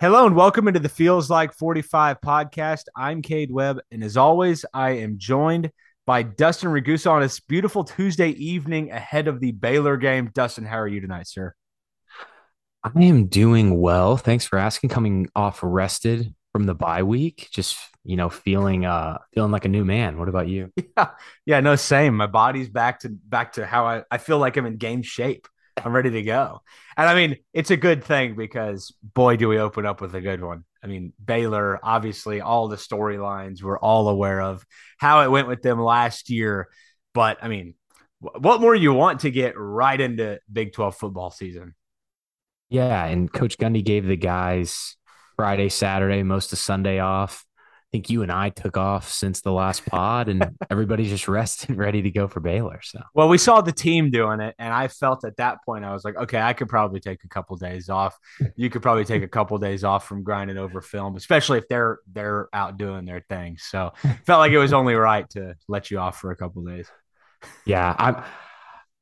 Hello and welcome into the Feels Like 45 podcast. I'm Cade Webb, and as always, I am joined by Dustin Ragusa on this beautiful Tuesday evening ahead of the Baylor game. Dustin, how are you tonight, sir? I am doing well. Thanks for asking. Coming off rested from the bye week, just you know, feeling uh feeling like a new man. What about you? Yeah, yeah, no, same. My body's back to back to how I, I feel like I'm in game shape. I'm ready to go. And I mean, it's a good thing because boy, do we open up with a good one. I mean, Baylor, obviously, all the storylines we're all aware of how it went with them last year. But I mean, what more you want to get right into Big 12 football season? Yeah, and Coach Gundy gave the guys Friday, Saturday, most of Sunday off. I think you and I took off since the last pod, and everybody's just rested, ready to go for Baylor. So Well, we saw the team doing it, and I felt at that point I was like, okay, I could probably take a couple days off. You could probably take a couple days off from grinding over film, especially if they're they're out doing their thing. So felt like it was only right to let you off for a couple days. yeah, I'm.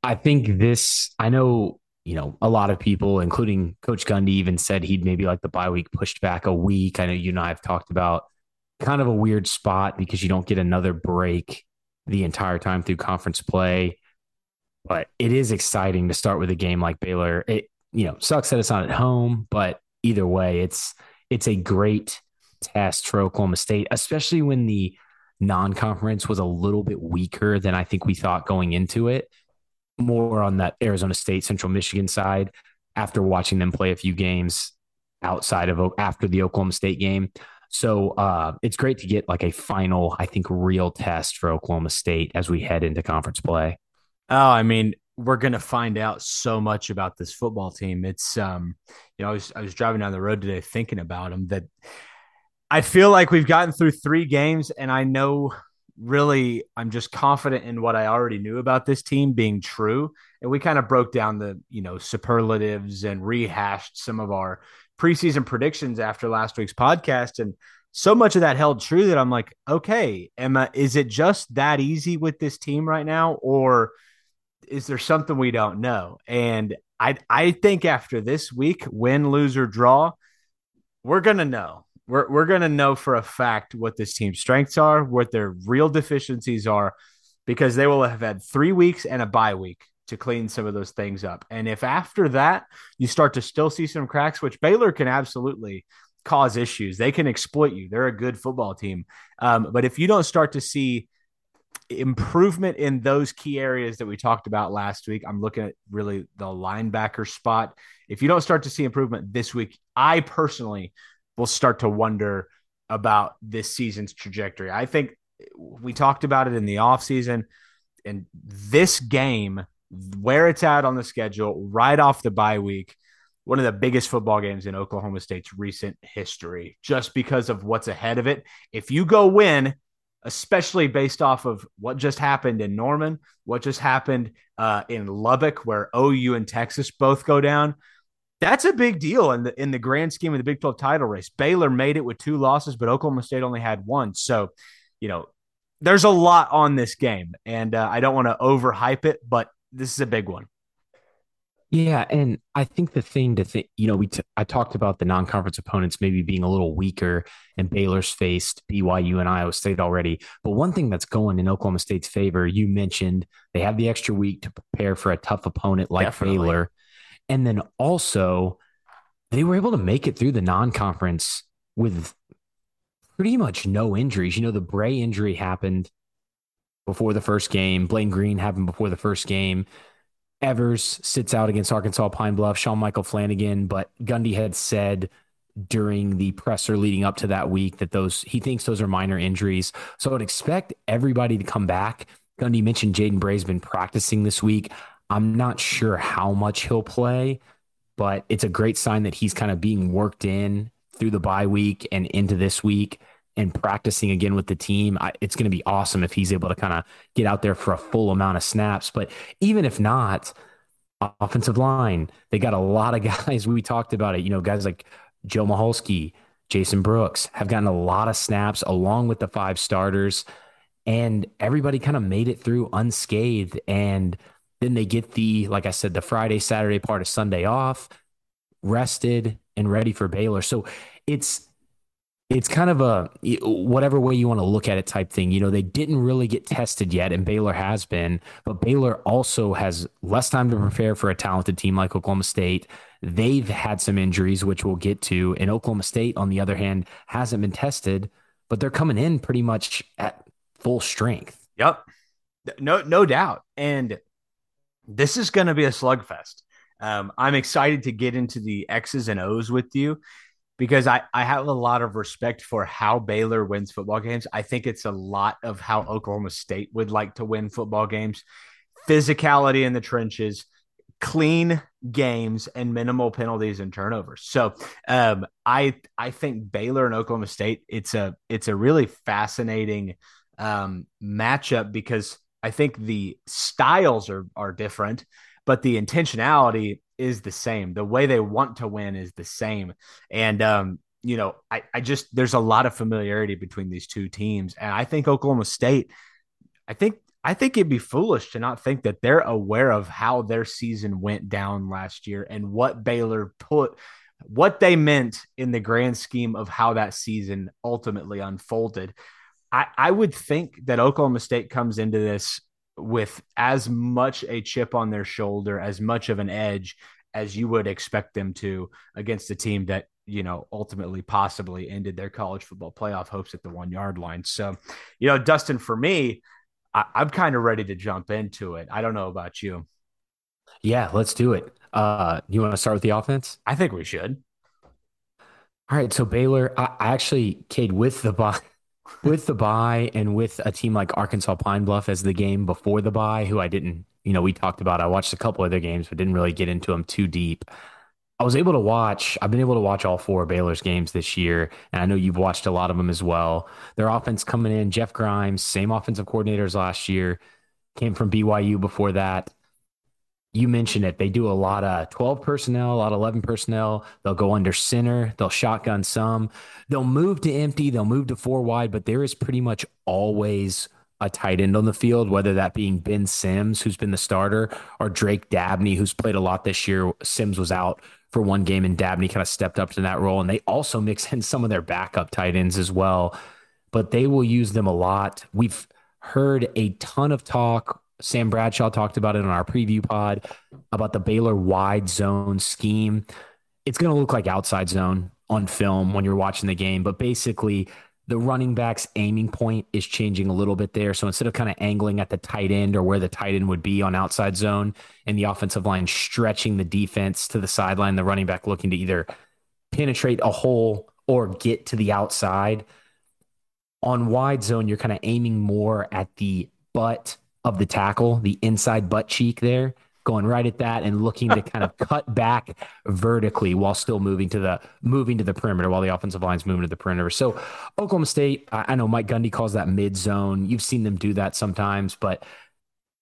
I think this. I know you know a lot of people, including Coach Gundy, even said he'd maybe like the bye week pushed back a week. I know you and I have talked about kind of a weird spot because you don't get another break the entire time through conference play. But it is exciting to start with a game like Baylor. It you know sucks that it's not at home, but either way, it's it's a great test for Oklahoma State, especially when the non-conference was a little bit weaker than I think we thought going into it. More on that Arizona State, Central Michigan side after watching them play a few games outside of after the Oklahoma State game. So uh, it's great to get like a final, I think, real test for Oklahoma State as we head into conference play. Oh, I mean, we're gonna find out so much about this football team. It's um, you know, I was I was driving down the road today thinking about them that I feel like we've gotten through three games, and I know really I'm just confident in what I already knew about this team being true. And we kind of broke down the, you know, superlatives and rehashed some of our preseason predictions after last week's podcast. And so much of that held true that I'm like, okay, Emma, is it just that easy with this team right now? Or is there something we don't know? And I I think after this week, win, lose, or draw, we're gonna know. We're we're gonna know for a fact what this team's strengths are, what their real deficiencies are, because they will have had three weeks and a bye week to clean some of those things up. And if after that you start to still see some cracks, which Baylor can absolutely cause issues, they can exploit you. They're a good football team. Um, but if you don't start to see improvement in those key areas that we talked about last week. I'm looking at really the linebacker spot. If you don't start to see improvement this week, I personally will start to wonder about this season's trajectory. I think we talked about it in the offseason and this game where it's at on the schedule right off the bye week one of the biggest football games in Oklahoma State's recent history just because of what's ahead of it. If you go win, especially based off of what just happened in Norman, what just happened uh, in Lubbock, where OU and Texas both go down. That's a big deal in the in the grand scheme of the Big 12 title race. Baylor made it with two losses, but Oklahoma State only had one. So, you know, there's a lot on this game, and uh, I don't want to overhype it, but this is a big one. Yeah, and I think the thing to think, you know, we t- I talked about the non-conference opponents maybe being a little weaker, and Baylor's faced BYU and Iowa State already. But one thing that's going in Oklahoma State's favor, you mentioned they have the extra week to prepare for a tough opponent like Definitely. Baylor, and then also they were able to make it through the non-conference with pretty much no injuries. You know, the Bray injury happened before the first game. Blaine Green happened before the first game. Evers sits out against Arkansas Pine Bluff, Sean Michael Flanagan, but Gundy had said during the presser leading up to that week that those he thinks those are minor injuries. So I would expect everybody to come back. Gundy mentioned Jaden Bray's been practicing this week. I'm not sure how much he'll play, but it's a great sign that he's kind of being worked in through the bye week and into this week and practicing again with the team, I, it's going to be awesome if he's able to kind of get out there for a full amount of snaps. But even if not, offensive line, they got a lot of guys. We talked about it, you know, guys like Joe Michalski, Jason Brooks have gotten a lot of snaps along with the five starters, and everybody kind of made it through unscathed. And then they get the, like I said, the Friday, Saturday part of Sunday off, rested and ready for Baylor. So it's it's kind of a whatever way you want to look at it type thing. You know, they didn't really get tested yet, and Baylor has been, but Baylor also has less time to prepare for a talented team like Oklahoma State. They've had some injuries, which we'll get to. And Oklahoma State, on the other hand, hasn't been tested, but they're coming in pretty much at full strength. Yep. No, no doubt. And this is going to be a slugfest. Um, I'm excited to get into the X's and O's with you because I, I have a lot of respect for how Baylor wins football games. I think it's a lot of how Oklahoma State would like to win football games physicality in the trenches, clean games, and minimal penalties and turnovers. So um, I I think Baylor and Oklahoma State it's a it's a really fascinating um, matchup because I think the styles are are different, but the intentionality is the same. The way they want to win is the same. And um, you know, I, I just there's a lot of familiarity between these two teams. And I think Oklahoma State, I think I think it'd be foolish to not think that they're aware of how their season went down last year and what Baylor put what they meant in the grand scheme of how that season ultimately unfolded. I, I would think that Oklahoma State comes into this with as much a chip on their shoulder, as much of an edge as you would expect them to against a team that you know ultimately possibly ended their college football playoff hopes at the one yard line. So, you know, Dustin, for me, I, I'm kind of ready to jump into it. I don't know about you. Yeah, let's do it. Uh, you want to start with the offense? I think we should. All right. So Baylor, I, I actually, Cade, with the bye, with the buy and with a team like Arkansas Pine Bluff as the game before the buy, who I didn't, you know, we talked about. I watched a couple other games, but didn't really get into them too deep. I was able to watch, I've been able to watch all four Baylor's games this year. And I know you've watched a lot of them as well. Their offense coming in, Jeff Grimes, same offensive coordinators last year, came from BYU before that you mentioned it. They do a lot of 12 personnel, a lot of 11 personnel. They'll go under center. They'll shotgun some. They'll move to empty. They'll move to four wide, but there is pretty much always a tight end on the field, whether that being Ben Sims, who's been the starter, or Drake Dabney, who's played a lot this year. Sims was out for one game, and Dabney kind of stepped up to that role. And they also mix in some of their backup tight ends as well, but they will use them a lot. We've heard a ton of talk Sam Bradshaw talked about it on our preview pod about the Baylor wide zone scheme. It's going to look like outside zone on film when you're watching the game, but basically the running back's aiming point is changing a little bit there. So instead of kind of angling at the tight end or where the tight end would be on outside zone and the offensive line stretching the defense to the sideline, the running back looking to either penetrate a hole or get to the outside. On wide zone, you're kind of aiming more at the butt of the tackle, the inside butt cheek there, going right at that and looking to kind of cut back vertically while still moving to the moving to the perimeter while the offensive line's moving to the perimeter. So Oklahoma State, I, I know Mike Gundy calls that mid zone. You've seen them do that sometimes, but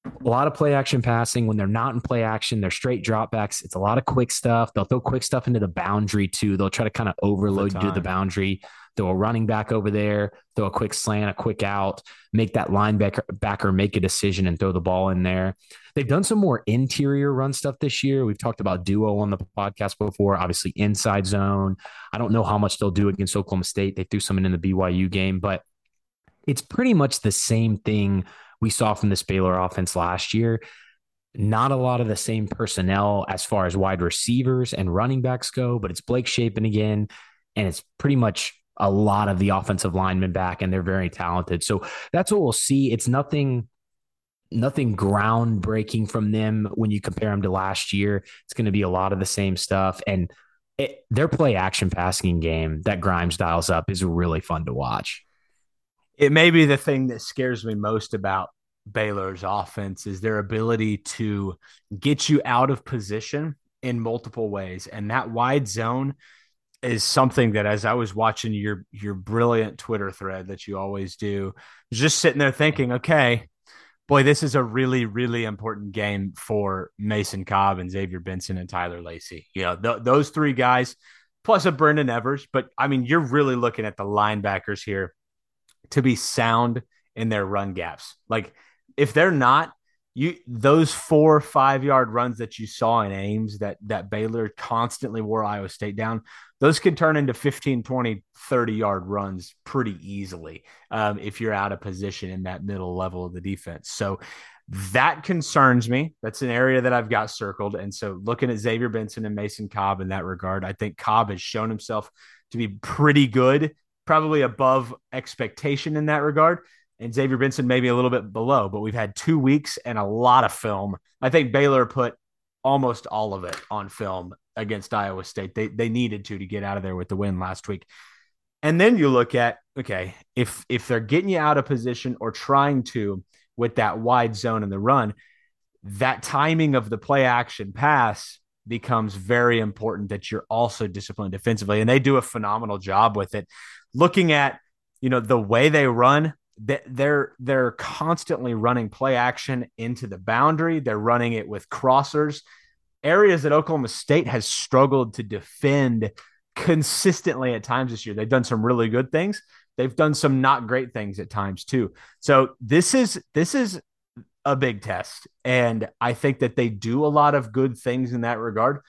a lot of play action passing. When they're not in play action, they're straight dropbacks. It's a lot of quick stuff. They'll throw quick stuff into the boundary too. They'll try to kind of overload you to the boundary throw a running back over there, throw a quick slant, a quick out, make that linebacker backer make a decision and throw the ball in there. They've done some more interior run stuff this year. We've talked about duo on the podcast before, obviously inside zone. I don't know how much they'll do against Oklahoma State. They threw something in the BYU game, but it's pretty much the same thing we saw from this Baylor offense last year. Not a lot of the same personnel as far as wide receivers and running backs go, but it's Blake Shapen again. And it's pretty much a lot of the offensive linemen back, and they're very talented. So that's what we'll see. It's nothing nothing groundbreaking from them when you compare them to last year. It's going to be a lot of the same stuff. And it, their play action passing game that Grimes dials up is really fun to watch. It may be the thing that scares me most about Baylor's offense is their ability to get you out of position in multiple ways. And that wide zone is something that as I was watching your your brilliant Twitter thread that you always do, just sitting there thinking, okay, boy, this is a really, really important game for Mason Cobb and Xavier Benson and Tyler Lacey. You know, th- those three guys, plus a Brendan Evers. But I mean, you're really looking at the linebackers here to be sound in their run gaps. Like, if they're not, you those four five yard runs that you saw in Ames that that Baylor constantly wore Iowa State down, those could turn into 15, 20, 30 yard runs pretty easily um, if you're out of position in that middle level of the defense. So that concerns me. That's an area that I've got circled. And so looking at Xavier Benson and Mason Cobb in that regard, I think Cobb has shown himself to be pretty good, probably above expectation in that regard and Xavier Benson maybe a little bit below, but we've had two weeks and a lot of film. I think Baylor put almost all of it on film against Iowa State. They they needed to to get out of there with the win last week. And then you look at okay, if if they're getting you out of position or trying to with that wide zone in the run, that timing of the play action pass becomes very important that you're also disciplined defensively and they do a phenomenal job with it. Looking at, you know, the way they run, they're they're constantly running play action into the boundary. They're running it with crossers, areas that Oklahoma State has struggled to defend consistently at times this year. They've done some really good things. They've done some not great things at times too. So this is this is a big test, and I think that they do a lot of good things in that regard.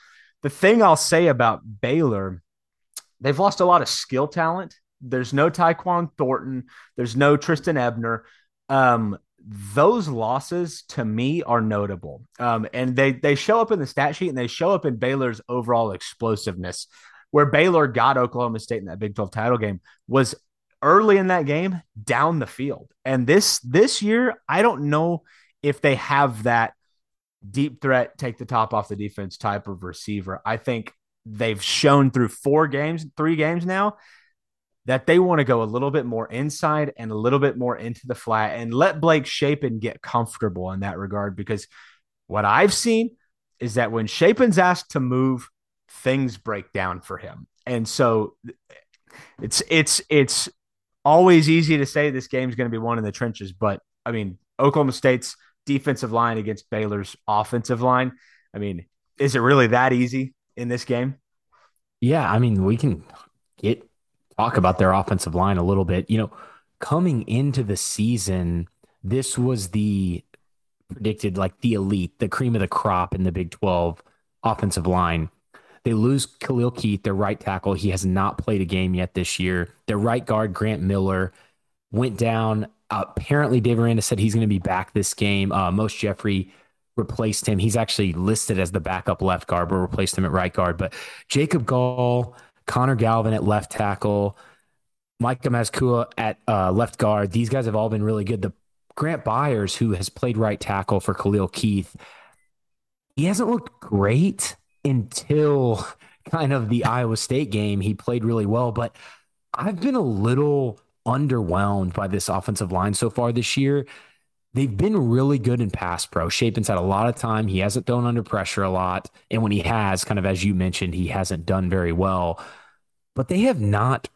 The thing I'll say about Baylor, they've lost a lot of skill talent there's no Tyquan Thornton. There's no Trestan Ebner. Um, those losses to me are notable. Um, and they they show up in the stat sheet and they show up in Baylor's overall explosiveness. Where Baylor got Oklahoma State in that Big 12 title game was early in that game down the field. And this this year, I don't know if they have that deep threat, take the top off the defense type of receiver. I think they've shown through four games, three games now, that they want to go a little bit more inside and a little bit more into the flat and let Blake Shapen get comfortable in that regard. Because what I've seen is that when Shapen's asked to move, things break down for him. And so it's it's it's always easy to say this game's going to be one in the trenches, but I mean Oklahoma State's defensive line against Baylor's offensive line. I mean, is it really that easy in this game? Yeah, I mean, we can get talk about their offensive line a little bit. You know, coming into the season, this was the predicted like the elite, the cream of the crop in the Big 12 offensive line. They lose Khalil Keith, their right tackle. He has not played a game yet this year. Their right guard, Grant Miller, went down. Apparently, Dave Aranda said he's going to be back this game. Uh, Mose Jeffrey replaced him. He's actually listed as the backup left guard, but replaced him at right guard. But Jacob Gall, Connor Galvin at left tackle, Micah Mazzccua at uh, left guard. These guys have all been really good. The Grant Byers, who has played right tackle for Khalil Keith, he hasn't looked great until kind of the Iowa State game. He played really well, but I've been a little underwhelmed by this offensive line so far this year. They've been really good in pass pro. Shapen's had a lot of time. He hasn't thrown under pressure a lot. And when he has, kind of as you mentioned, he hasn't done very well. But they have not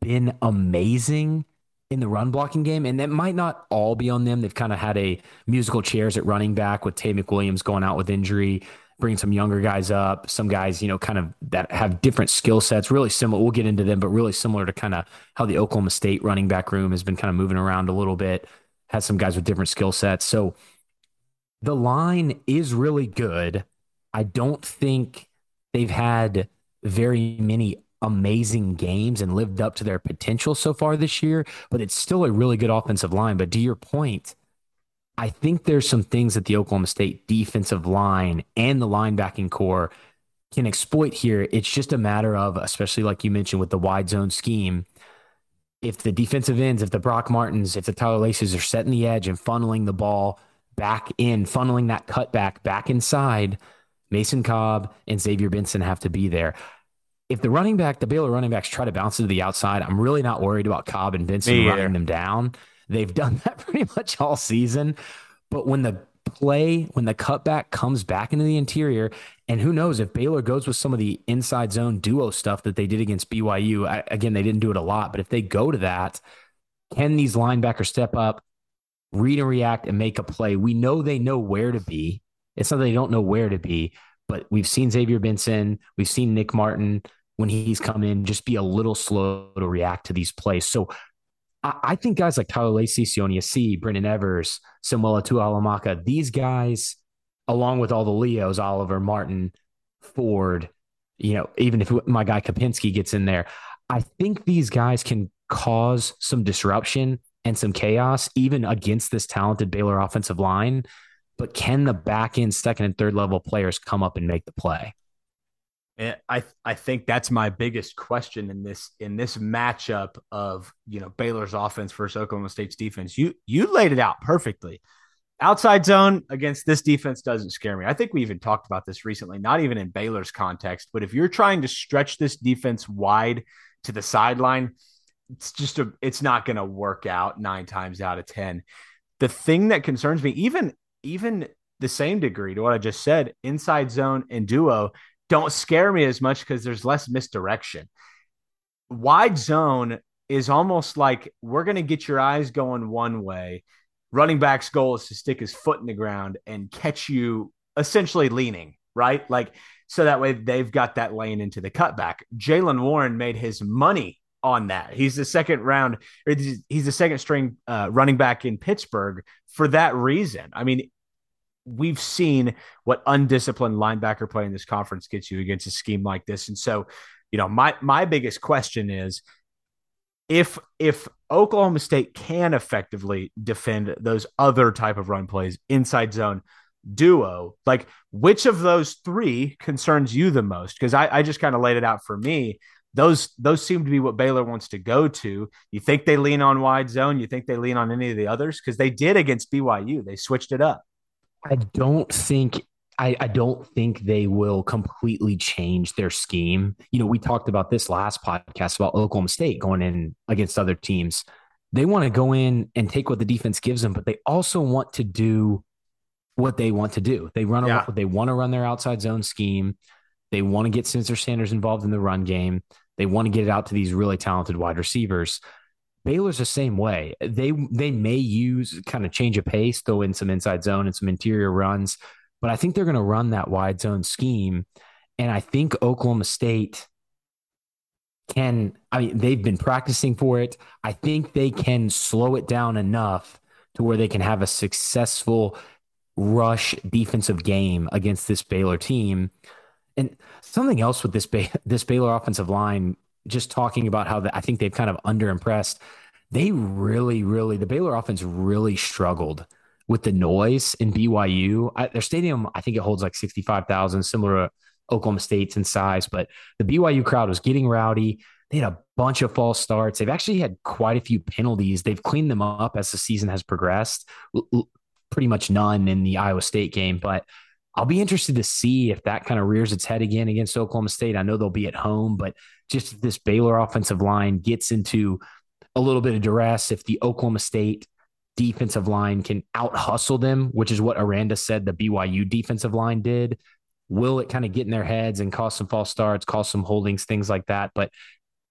been amazing in the run blocking game. And that might not all be on them. They've kind of had a musical chairs at running back with Taye McWilliams going out with injury, bringing some younger guys up, some guys, you know, kind of that have different skill sets, really similar. We'll get into them, but really similar to kind of how the Oklahoma State running back room has been kind of moving around a little bit has some guys with different skill sets. So the line is really good. I don't think they've had very many amazing games and lived up to their potential so far this year, but it's still a really good offensive line. But to your point, I think there's some things that the Oklahoma State defensive line and the linebacking core can exploit here. It's just a matter of, especially like you mentioned with the wide zone scheme, if the defensive ends, if the Brock Martins, if the Tyler Laceys are setting the edge and funneling the ball back in, funneling that cutback back inside, Mason Cobb and Xavier Benson have to be there. If the running back, the Baylor running backs try to bounce to the outside, I'm really not worried about Cobb and Benson running them down. They've done that pretty much all season. But when the play when the cutback comes back into the interior. And who knows if Baylor goes with some of the inside zone duo stuff that they did against BYU. I, again, they didn't do it a lot, but if they go to that, can these linebackers step up, read and react, and make a play? We know they know where to be. It's not that they don't know where to be, but we've seen Xavier Benson, we've seen Nick Martin when he's come in, just be a little slow to react to these plays. So I, think guys like Tyler Lacey, Sione Asi, Brendan Evers, Samuela Tuihalamaka, these guys, along with all the Leos, Oliver, Martin, Ford, you know, even if my guy Kapinski gets in there, I think these guys can cause some disruption and some chaos, even against this talented Baylor offensive line. But can the back end, second and third level players come up and make the play? I I think that's my biggest question in this in this matchup of you know Baylor's offense versus Oklahoma State's defense. You you laid it out perfectly. Outside zone against this defense doesn't scare me. I think we even talked about this recently, not even in Baylor's context, but if you're trying to stretch this defense wide to the sideline, it's just a it's not going to work out 9 times out of 10. The thing that concerns me even even the same degree to what I just said, inside zone and duo don't scare me as much because there's less misdirection. Wide zone is almost like we're going to get your eyes going one way. Running back's goal is to stick his foot in the ground and catch you essentially leaning, right? Like, so that way they've got that lane into the cutback. Jaylen Warren made his money on that. He's the second round, or he's the second string uh, running back in Pittsburgh for that reason. I mean, we've seen what undisciplined linebacker play in this conference gets you against a scheme like this. And so, you know, my my biggest question is if if Oklahoma State can effectively defend those other type of run plays inside zone duo, like which of those three concerns you the most? Because I, I just kind of laid it out for me. Those those seem to be what Baylor wants to go to. You think they lean on wide zone? You think they lean on any of the others? Because they did against BYU. They switched it up. I don't think I, I, don't think they will completely change their scheme. You know, we talked about this last podcast about Oklahoma State going in against other teams. They want to go in and take what the defense gives them, but they also want to do what they want to do. They run yeah. a, they want to run their outside zone scheme. They want to get Spencer Sanders involved in the run game. They want to get it out to these really talented wide receivers. Baylor's the same way. They they may use kind of change of pace, throw in some inside zone and some interior runs, but I think they're going to run that wide zone scheme. And I think Oklahoma State can. I mean, they've been practicing for it. I think they can slow it down enough to where they can have a successful rush defensive game against this Baylor team. And something else with this this Baylor offensive line just talking about how the, I think they've kind of underimpressed. They really, really, the Baylor offense really struggled with the noise in BYU. I, their stadium, I think it holds like 65,000, similar to Oklahoma State's in size, but the BYU crowd was getting rowdy. They had a bunch of false starts. They've actually had quite a few penalties. They've cleaned them up as the season has progressed. L- pretty much none in the Iowa State game, but I'll be interested to see if that kind of rears its head again against Oklahoma State. I know they'll be at home, but just this Baylor offensive line gets into a little bit of duress, if the Oklahoma State defensive line can out hustle them, which is what Aranda said the BYU defensive line did, will it kind of get in their heads and cause some false starts, cause some holdings, things like that? But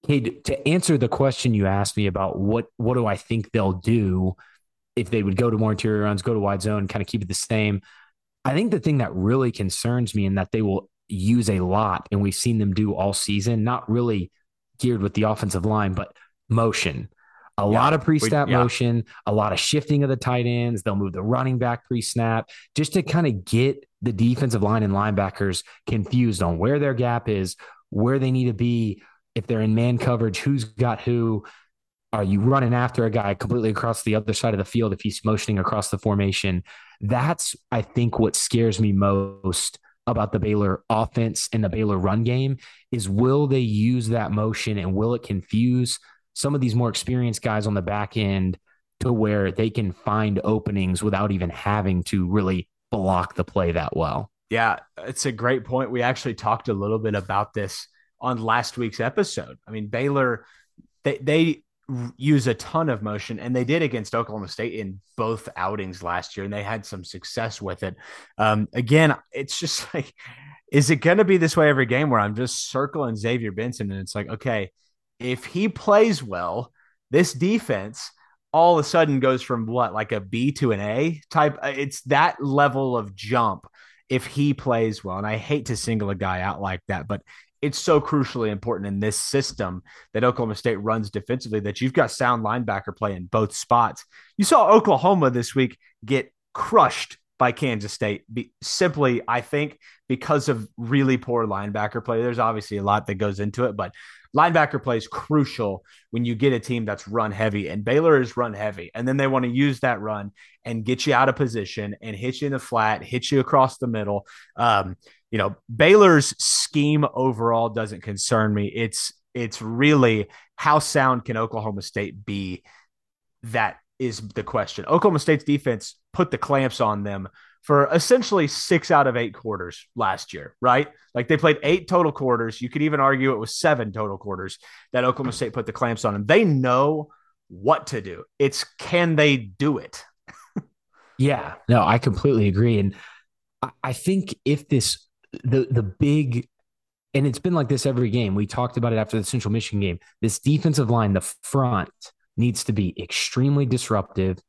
hey, to answer the question you asked me about what what do I think they'll do if they would go to more interior runs, go to wide zone, kind of keep it the same. I think the thing that really concerns me and that they will use a lot, and we've seen them do all season, not really geared with the offensive line, but motion. A yeah, lot of pre snap yeah. motion, a lot of shifting of the tight ends. They'll move the running back pre snap just to kind of get the defensive line and linebackers confused on where their gap is, where they need to be. If they're in man coverage, who's got who? Are you running after a guy completely across the other side of the field if he's motioning across the formation? That's, I think, what scares me most about the Baylor offense and the Baylor run game is will they use that motion and will it confuse some of these more experienced guys on the back end to where they can find openings without even having to really block the play that well? Yeah, it's a great point. We actually talked a little bit about this on last week's episode. I mean, Baylor, they, they use a ton of motion, and they did against Oklahoma State in both outings last year, and they had some success with it. Um, again, it's just like, is it going to be this way every game where I'm just circling Xavier Benson, and it's like, okay, if he plays well, this defense all of a sudden goes from what like a B to an A type. Uh, it's that level of jump if he plays well. And I hate to single a guy out like that, but it's so crucially important in this system that Oklahoma State runs defensively that you've got sound linebacker play in both spots. You saw Oklahoma this week get crushed by Kansas State be, simply, I think, because of really poor linebacker play. There's obviously a lot that goes into it, but linebacker play is crucial when you get a team that's run heavy, and Baylor is run heavy. And then they want to use that run and get you out of position and hit you in the flat, hit you across the middle. Um, you know, Baylor's scheme overall doesn't concern me. It's it's really how sound can Oklahoma State be that is the question. Oklahoma State's defense put the clamps on them for essentially six out of eight quarters last year, right? Like they played eight total quarters. You could even argue it was seven total quarters that Oklahoma State put the clamps on them. They know what to do. It's can they do it? yeah, no, I completely agree. And I think if this, the, the big, and it's been like this every game. We talked about it after the Central Michigan game. This defensive line, the front, needs to be extremely disruptive.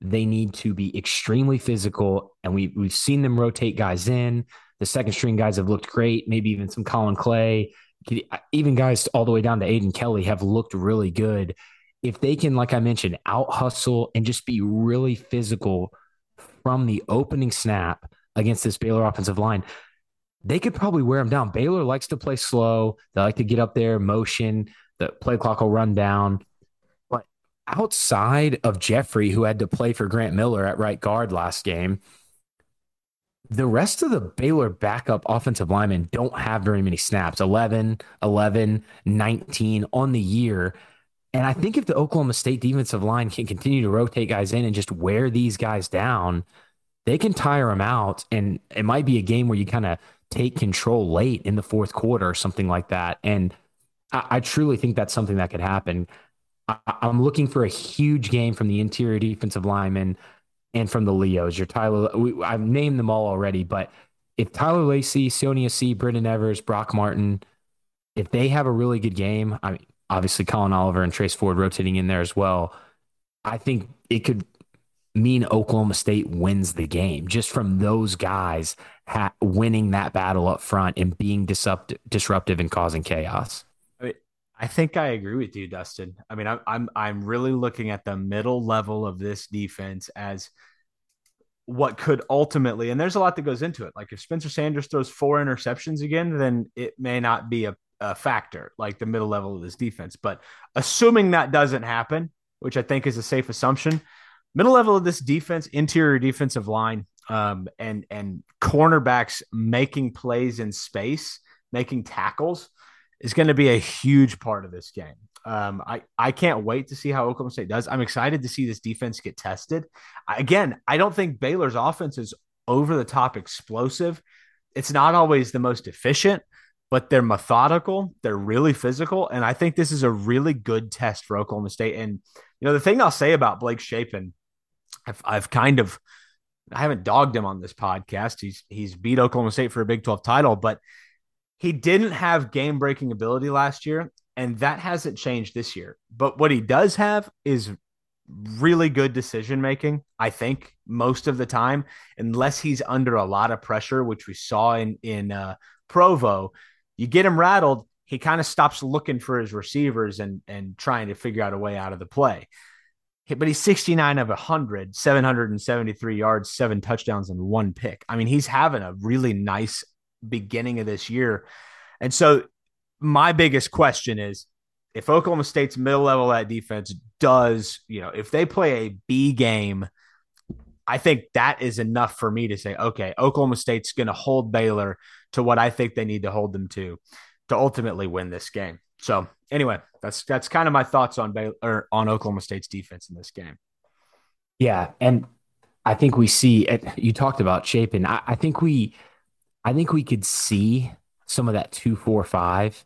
They need to be extremely physical. And we, we've seen them rotate guys in. The second string guys have looked great, maybe even some Collin Clay. Uh, even guys all the way down to Aiden Kelly have looked really good. If they can, like I mentioned, out hustle and just be really physical from the opening snap against this Baylor offensive line, they could probably wear them down. Baylor likes to play slow. They like to get up there, motion. The play clock will run down But outside of Jeffrey, who had to play for Grant Miller at right guard last game, the rest of the Baylor backup offensive linemen don't have very many snaps 11, 11, 19 on the year. And I think if the Oklahoma State defensive line can continue to rotate guys in and just wear these guys down, they can tire them out. And it might be a game where you kind of take control late in the fourth quarter or something like that. And I, I truly think that's something that could happen. I, am looking for a huge game from the interior defensive linemen and from the Leos. Your Tyler, we, I've named them all already, but if Tyler Lacey, Sione Asi, Brendan Evers, Brock Martin, if they have a really good game, I mean, obviously Collin Oliver and Trace Ford rotating in there as well. I think it could mean Oklahoma State wins the game just from those guys ha- winning that battle up front and being disrupt- disruptive and causing chaos. I think I agree with you, Dustin. I mean, I'm I'm I'm really looking at the middle level of this defense as what could ultimately, and there's a lot that goes into it. Like if Spencer Sanders throws four interceptions again, then it may not be a, a factor, like the middle level of this defense. But assuming that doesn't happen, which I think is a safe assumption, middle level of this defense, interior defensive line, um, and and cornerbacks making plays in space, making tackles is going to be a huge part of this game. Um, I, I can't wait to see how Oklahoma State does. I'm excited to see this defense get tested. Again, I don't think Baylor's offense is over the top explosive. It's not always the most efficient, but they're methodical. They're really physical. And I think this is a really good test for Oklahoma State. And, you know, the thing I'll say about Blake Shapen, I've, I've kind of, I haven't dogged him on this podcast. He's, he's beat Oklahoma State for a Big 12 title, but he didn't have game breaking ability last year, and that hasn't changed this year. But what he does have is really good decision making, I think, most of the time, unless he's under a lot of pressure, which we saw in, in uh, Provo. You get him rattled, he kind of stops looking for his receivers and, and trying to figure out a way out of the play. But he's 69 of 100, 773 yards, seven touchdowns, and one pick. I mean, he's having a really nice beginning of this year. And so my biggest question is if Oklahoma State's middle level at defense does, you know, if they play a B game, I think that is enough for me to say, okay, Oklahoma State's going to hold Baylor to what I think they need to hold them to to ultimately win this game. So anyway, that's that's kind of my thoughts on Baylor or on Oklahoma State's defense in this game. Yeah, and I think we see. You talked about Shapen. I, I think we I think we could see some of that two, four, five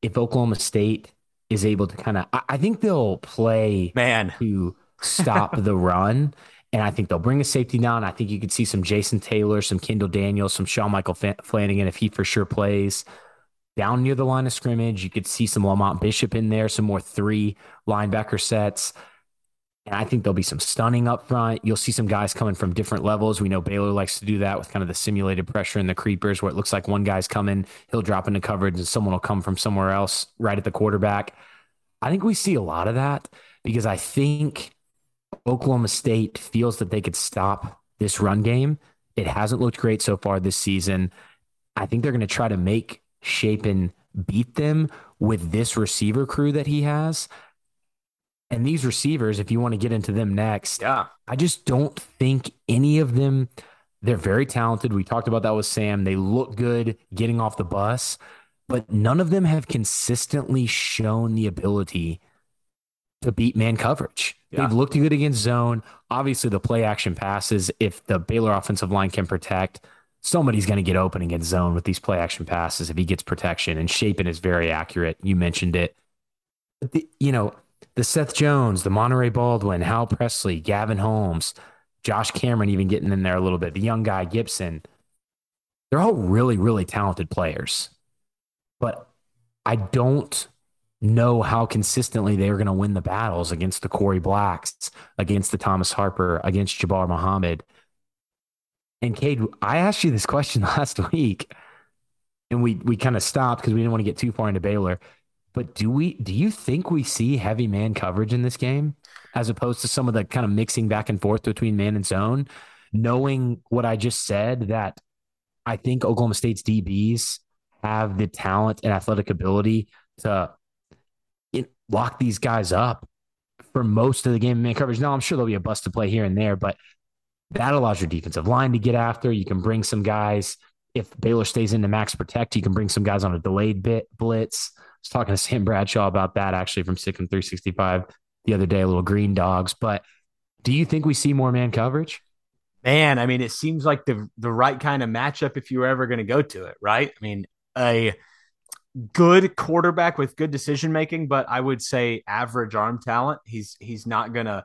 if Oklahoma State is able to kind of, I, I think they'll play Man. to stop the run. And I think they'll bring a safety down. I think you could see some Jason Taylor, some Kendall Daniels, some Sean Michael Flanagan if he for sure plays down near the line of scrimmage. You could see some Lamont Bishop in there, some more three linebacker sets. And I think there'll be some stunning up front. You'll see some guys coming from different levels. We know Baylor likes to do that with kind of the simulated pressure and the creepers, where it looks like one guy's coming, he'll drop into coverage, and someone will come from somewhere else right at the quarterback. I think we see a lot of that because I think Oklahoma State feels that they could stop this run game. It hasn't looked great so far this season. I think they're going to try to make Shapen beat them with this receiver crew that he has. And these receivers, if you want to get into them next, yeah, I just don't think any of them. They're very talented. We talked about that with Sam. They look good getting off the bus, but none of them have consistently shown the ability to beat man coverage. Yeah. They've looked good against zone. Obviously, the play action passes, if the Baylor offensive line can protect, somebody's going to get open against zone with these play action passes if he gets protection. And Shapen is very accurate. You mentioned it. The, you know, the Seth Jones, the Monaray Baldwin, Hal Presley, Gavin Holmes, Josh Cameron, even getting in there a little bit, the young guy Gibson. They're all really, really talented players. But I don't know how consistently they are going to win the battles against the Korie Blacks, against the Thomas Harper, against Jabbar Muhammad. And Cade, I asked you this question last week, and we we kind of stopped because we didn't want to get too far into Baylor. But do we do you think we see heavy man coverage in this game as opposed to some of the kind of mixing back and forth between man and zone? Knowing what I just said, that I think Oklahoma State's DBs have the talent and athletic ability to lock these guys up for most of the game man coverage. Now, I'm sure there'll be a bust to play here and there, but that allows your defensive line to get after. You can bring some guys. If Baylor stays into max protect, you can bring some guys on a delayed bit blitz. I was talking to Sam Bradshaw about that actually from Sick 365 the other day, a little green dogs. But do you think we see more man coverage? Man, I mean, it seems like the the right kind of matchup if you were ever going to go to it, right? I mean, a good quarterback with good decision making, but I would say average arm talent. He's he's not gonna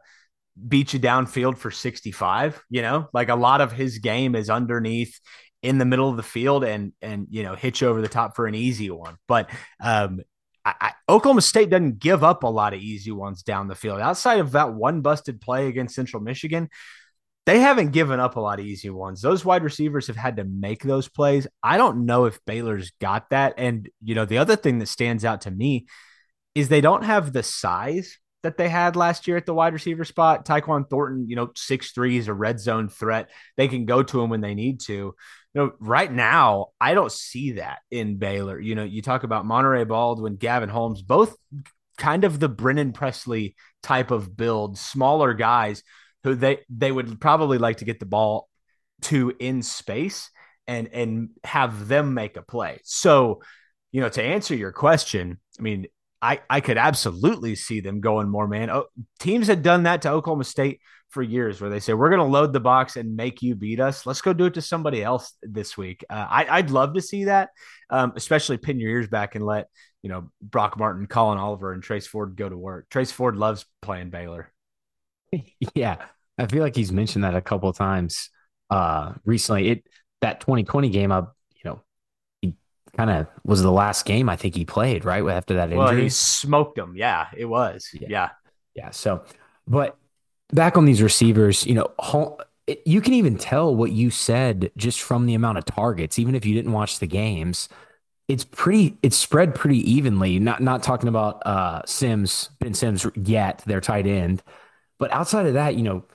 beat you downfield for 65. You know, like a lot of his game is underneath in the middle of the field and and you know hit you over the top for an easy one. But um, I, I, Oklahoma State doesn't give up a lot of easy ones down the field. Outside of that one busted play against Central Michigan, they haven't given up a lot of easy ones. Those wide receivers have had to make those plays. I don't know if Baylor's got that. And, you know, the other thing that stands out to me is they don't have the size that they had last year at the wide receiver spot. Tyquan Thornton, you know, six three is a red zone threat. They can go to him when they need to. You know, right now, I don't see that in Baylor. You know, you talk about Monaray Baldwin, Gavin Holmes, both kind of the Brennan Presley type of build, smaller guys who they they would probably like to get the ball to in space and and have them make a play. So, you know, to answer your question, I mean, I I could absolutely see them going more man. Oh, teams had done that to Oklahoma State for years, where they say we're going to load the box and make you beat us. Let's go do it to somebody else this week. Uh, I, would love to see that, um, especially pin your ears back and let you know Brock Martin, Collin Oliver, and Trace Ford go to work. Trace Ford loves playing Baylor. yeah, I feel like he's mentioned that a couple times uh, recently. It that 2020 game, I kind of was the last game I think he played right after that injury. Well, he smoked him. Yeah, it was. Yeah. yeah, yeah. So, but back on these receivers, you know, you can even tell what you said just from the amount of targets, even if you didn't watch the games. It's pretty. It's spread pretty evenly. Not not talking about uh, Sims, Ben Sims yet. Their tight end. But outside of that, you know,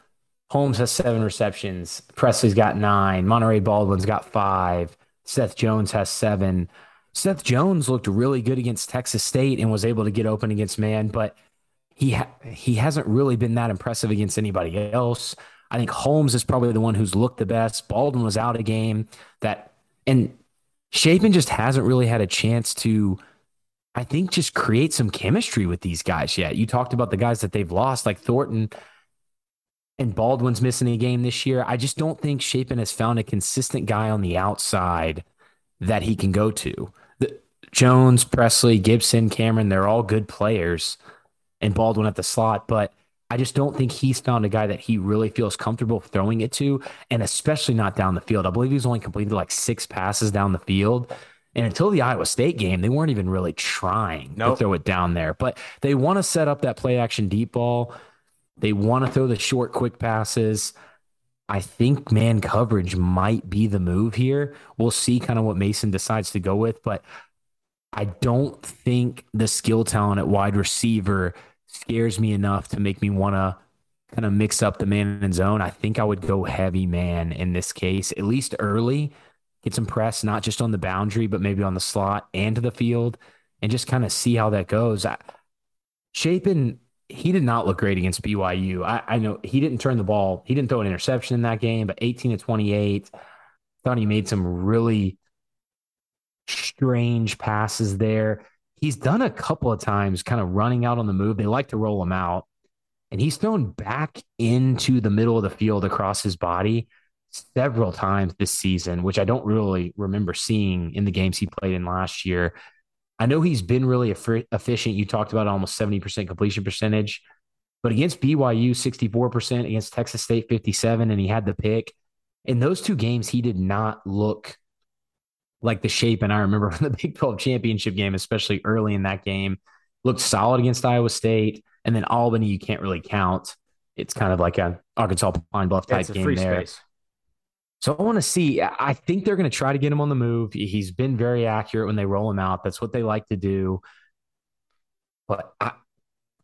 Holmes has seven receptions. Presley's got nine. Monaray Baldwin's got five. Seth Jones has seven. Seth Jones looked really good against Texas State and was able to get open against man, but he ha- he hasn't really been that impressive against anybody else. I think Holmes is probably the one who's looked the best. Baldwin was out a game that, and Shapen just hasn't really had a chance to, I think, just create some chemistry with these guys yet. You talked about the guys that they've lost, like Thornton and Baldwin's missing a game this year. I just don't think Shapen has found a consistent guy on the outside that he can go to. The, Jones, Presley, Gibson, Cameron, they're all good players, and Baldwin at the slot. But I just don't think he's found a guy that he really feels comfortable throwing it to, and especially not down the field. I believe he's only completed like six passes down the field. And until the Iowa State game, they weren't even really trying nope. to throw it down there. But they want to set up that play action deep ball. They want to throw the short, quick passes. I think man coverage might be the move here. We'll see kind of what Mason decides to go with, but I don't think the skill talent at wide receiver scares me enough to make me want to kind of mix up the man and zone. I think I would go heavy man in this case, at least early, get some press, not just on the boundary, but maybe on the slot and to the field, and just kind of see how that goes. I, Shapen, he did not look great against BYU. I, I, know he didn't turn the ball, he didn't throw an interception in that game, but 18 to 28. Thought he made some really strange passes there. He's done a couple of times kind of running out on the move. They like to roll him out. And he's thrown back into the middle of the field across his body several times this season, which I don't really remember seeing in the games he played in last year. I know he's been really efficient. You talked about almost 70% completion percentage, but against BYU, 64%, against Texas State, 57, and he had the pick. In those two games, he did not look like the Shapen. And I remember from the Big 12 championship game, especially early in that game, looked solid against Iowa State. And then Albany, you can't really count. It's kind of like a Arkansas Pine Bluff type game there. Space. So I want to see. I think they're going to try to get him on the move. He's been very accurate when they roll him out. That's what they like to do. But I,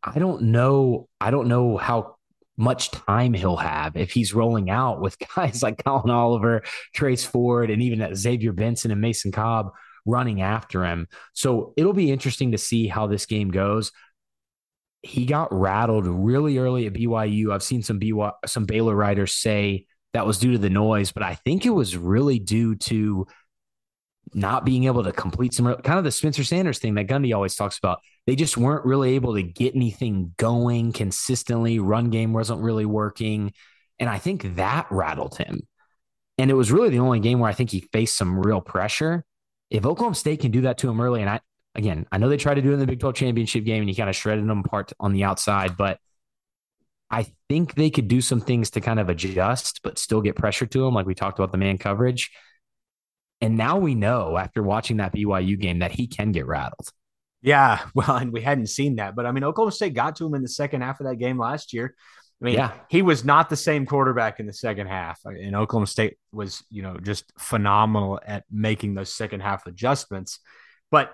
I don't know. I don't know how much time he'll have if he's rolling out with guys like Collin Oliver, Trace Ford, and even Xavier Benson and Mason Cobb running after him. So it'll be interesting to see how this game goes. He got rattled really early at BYU. I've seen some BYU, some Baylor writers say that was due to the noise, but I think it was really due to not being able to complete some kind of the Spencer Sanders thing that Gundy always talks about. They just weren't really able to get anything going consistently. Run game wasn't really working. And I think that rattled him. And it was really the only game where I think he faced some real pressure. If Oklahoma State can do that to him early, and I, again, I know they tried to do it in the Big 12 championship game and he kind of shredded them apart on the outside, but I think they could do some things to kind of adjust, but still get pressure to them, like we talked about the man coverage. And now we know after watching that BYU game that he can get rattled. Yeah, well, and we hadn't seen that, but I mean, Oklahoma State got to him in the second half of that game last year. I mean, yeah. he was not the same quarterback in the second half. Uh, and Oklahoma State was, you know, just phenomenal at making those second half adjustments. But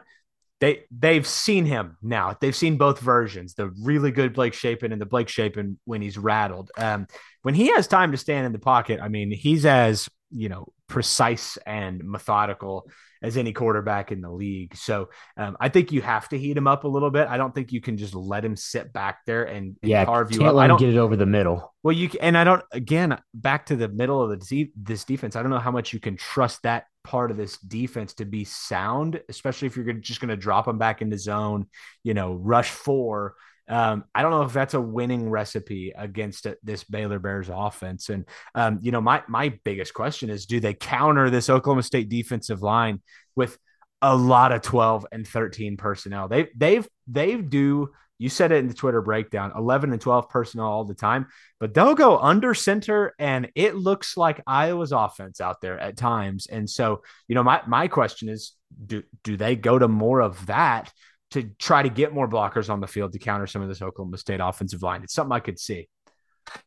they they've seen him now. They've seen both versions, the really good Blake Shapen and the Blake Shapen when he's rattled. Um, when he has time to stand in the pocket, I mean, he's as you know precise and methodical as any quarterback in the league. So um, I think you have to heat him up a little bit. I don't think you can just let him sit back there and, and yeah, carve you up. I don't get it over the middle. Well, you and I don't again back to the middle of the this defense. I don't know how much you can trust that part of this defense to be sound, especially if you're just going to drop them back into zone, you know, rush four. Um, I don't know if that's a winning recipe against this Baylor Bears offense. And um, you know, my my biggest question is, do they counter this Oklahoma State defensive line with a lot of 12 and 13 personnel? They they've they do you said it in the Twitter breakdown 11 and 12 personnel all the time, but they'll go under center and it looks like Iowa's offense out there at times. And so, you know, my, my question is do, do they go to more of that to try to get more blockers on the field to counter some of this Oklahoma State offensive line? It's something I could see.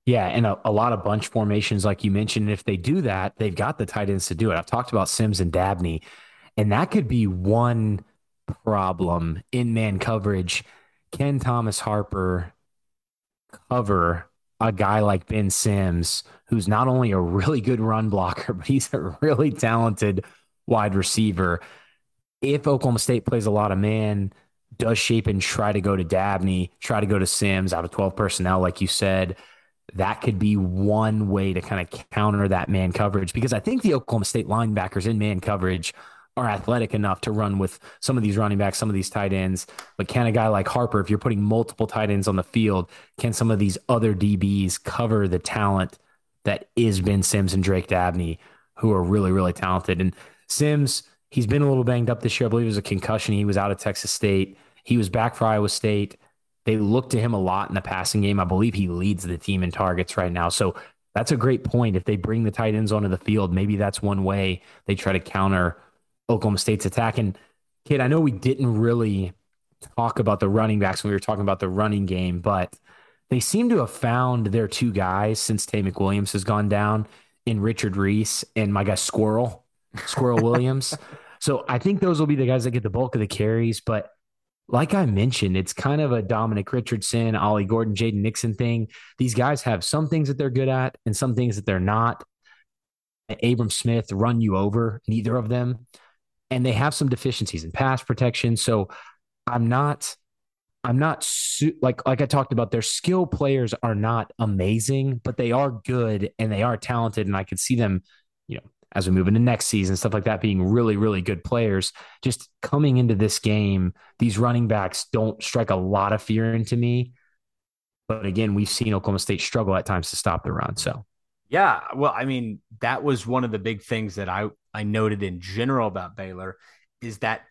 Yeah, and a, a, lot of bunch formations, like you mentioned. If they do that, they've got the tight ends to do it. I've talked about Sims and Dabney, and that could be one problem in man coverage can Thomas Harper cover a guy like Ben Sims, who's not only a really good run blocker, but he's a really talented wide receiver? If Oklahoma State plays a lot of man, does Shapen try to go to Dabney, try to go to Sims out of 12 personnel, like you said? That could be one way to kind of counter that man coverage because I think the Oklahoma State linebackers in man coverage are athletic enough to run with some of these running backs, some of these tight ends. But can a guy like Harper, if you're putting multiple tight ends on the field, can some of these other DBs cover the talent that is Ben Sims and Drake Dabney, who are really, really talented? And Sims, He's been a little banged up this year. I believe it was a concussion. He was out of Texas State. He was back for Iowa State. They look to him a lot in the passing game. I believe he leads the team in targets right now. So that's a great point. If they bring the tight ends onto the field, maybe that's one way they try to counter Oklahoma State's attack. And kid, I know we didn't really talk about the running backs when we were talking about the running game, but they seem to have found their two guys since Taye McWilliams has gone down in Richard Reese and my guy Squirrel, Squirrel Williams. So I think those will be the guys that get the bulk of the carries. But like I mentioned, it's kind of a Dominic Richardson, Ollie Gordon, Jaden Nixon thing. These guys have some things that they're good at and some things that they're not. Abram Smith run you over, neither of them. And they have some deficiencies in pass protection. So I'm not, I'm not su- like, like I talked about, their skill players are not amazing, but they are good and they are talented. And I can see them, as we move into next season, stuff like that, being really, really good players. Just coming into this game, these running backs don't strike a lot of fear into me. But again, we've seen Oklahoma State struggle at times to stop the run. So, yeah, well, I mean, that was one of the big things that I I noted in general about Baylor is that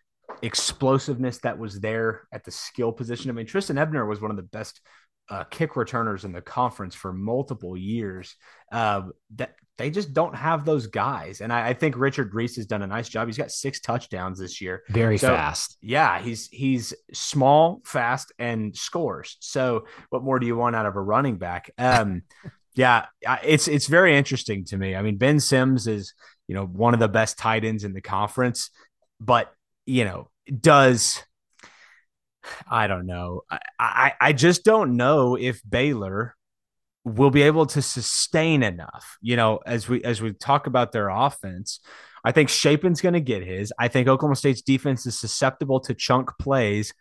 explosiveness that was there at the skill position. I mean, Trestan Ebner was one of the best uh, kick returners in the conference for multiple years. Uh, that they just don't have those guys, and I, I, think Richard Reese has done a nice job. He's got six touchdowns this year. Very so, fast. Yeah, he's he's small, fast, and scores. So, what more do you want out of a running back? Um, yeah, it's it's very interesting to me. I mean, Ben Sims is you know one of the best tight ends in the conference, but you know does I don't know. I, I, I just don't know if Baylor will be able to sustain enough. You know, as we as we talk about their offense, I think Shapen's going to get his. I think Oklahoma State's defense is susceptible to chunk plays.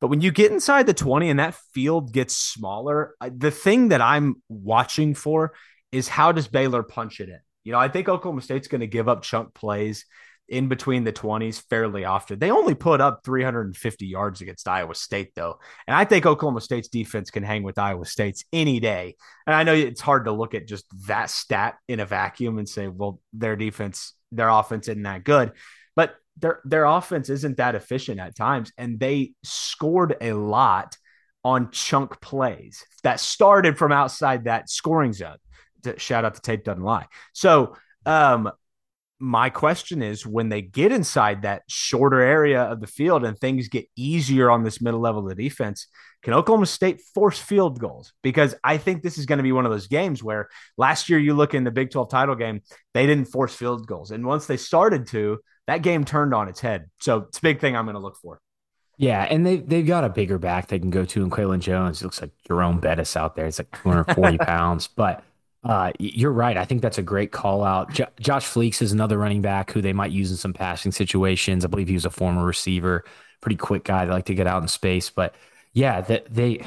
But when you get inside the 20 and that field gets smaller, the thing that I'm watching for is how does Baylor punch it in? You know, I think Oklahoma State's going to give up chunk plays in between the 20s fairly often. They only put up 350 yards against Iowa State, though. And I think Oklahoma State's defense can hang with Iowa State's any day. And I know it's hard to look at just that stat in a vacuum and say, well, their defense, their offense isn't that good. But their their offense isn't that efficient at times. And they scored a lot on chunk plays that started from outside that scoring zone. Shout out to Tape Doesn't Lie. So um, my question is when they get inside that shorter area of the field and things get easier on this middle level of the defense, can Oklahoma State force field goals? Because I think this is going to be one of those games where last year you look in the Big 12 title game, they didn't force field goals. And once they started to, that game turned on its head. So it's a big thing I'm going to look for. Yeah, and they they've got a bigger back they can go to in Qualan Jones. It looks like Jerome Bettis out there. It's like 240 pounds. But uh, you're right. I think that's a great call out. Josh Fleeks is another running back who they might use in some passing situations. I believe he was a former receiver, pretty quick guy. They like to get out in space, but yeah, that they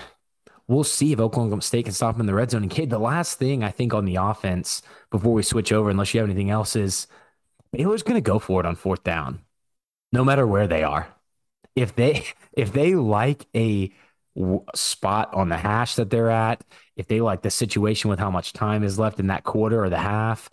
we'll see if Oklahoma State can stop them in the red zone. And kid, the last thing I think on the offense before we switch over, unless you have anything else, is Baylor's going to go for it on fourth down, no matter where they are. If they if they like a spot on the hash that they're at, if they like the situation with how much time is left in that quarter or the half,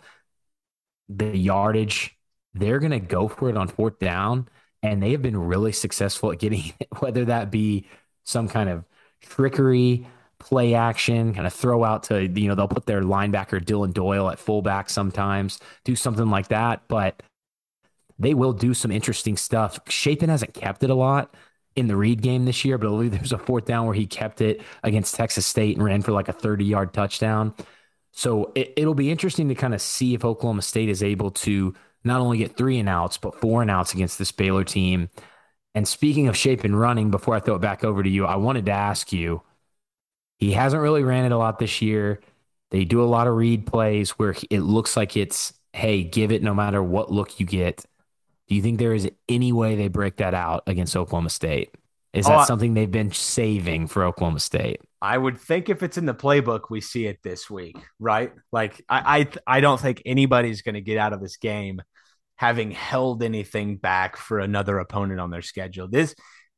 the yardage, they're going to go for it on fourth down. And they have been really successful at getting it, whether that be some kind of trickery, play action, kind of throw out to, you know, they'll put their linebacker Dillon Doyle at fullback sometimes, do something like that. But they will do some interesting stuff. Shapen hasn't kept it a lot in the read game this year, but I believe there's a fourth down where he kept it against Texas State and ran for like a 30 yard touchdown. So it, it'll be interesting to kind of see if Oklahoma State is able to not only get three and outs, but four and outs against this Baylor team. And speaking of Shapen running, before I throw it back over to you, I wanted to ask you he hasn't really ran it a lot this year. They do a lot of read plays where it looks like it's, hey, give it no matter what look you get. Do you think there is any way they break that out against Oklahoma State? Is that oh, something they've been saving for Oklahoma State? I would think if it's in the playbook, we see it this week, right? Like I, I, I don't think anybody's going to get out of this game having held anything back for another opponent on their schedule. This,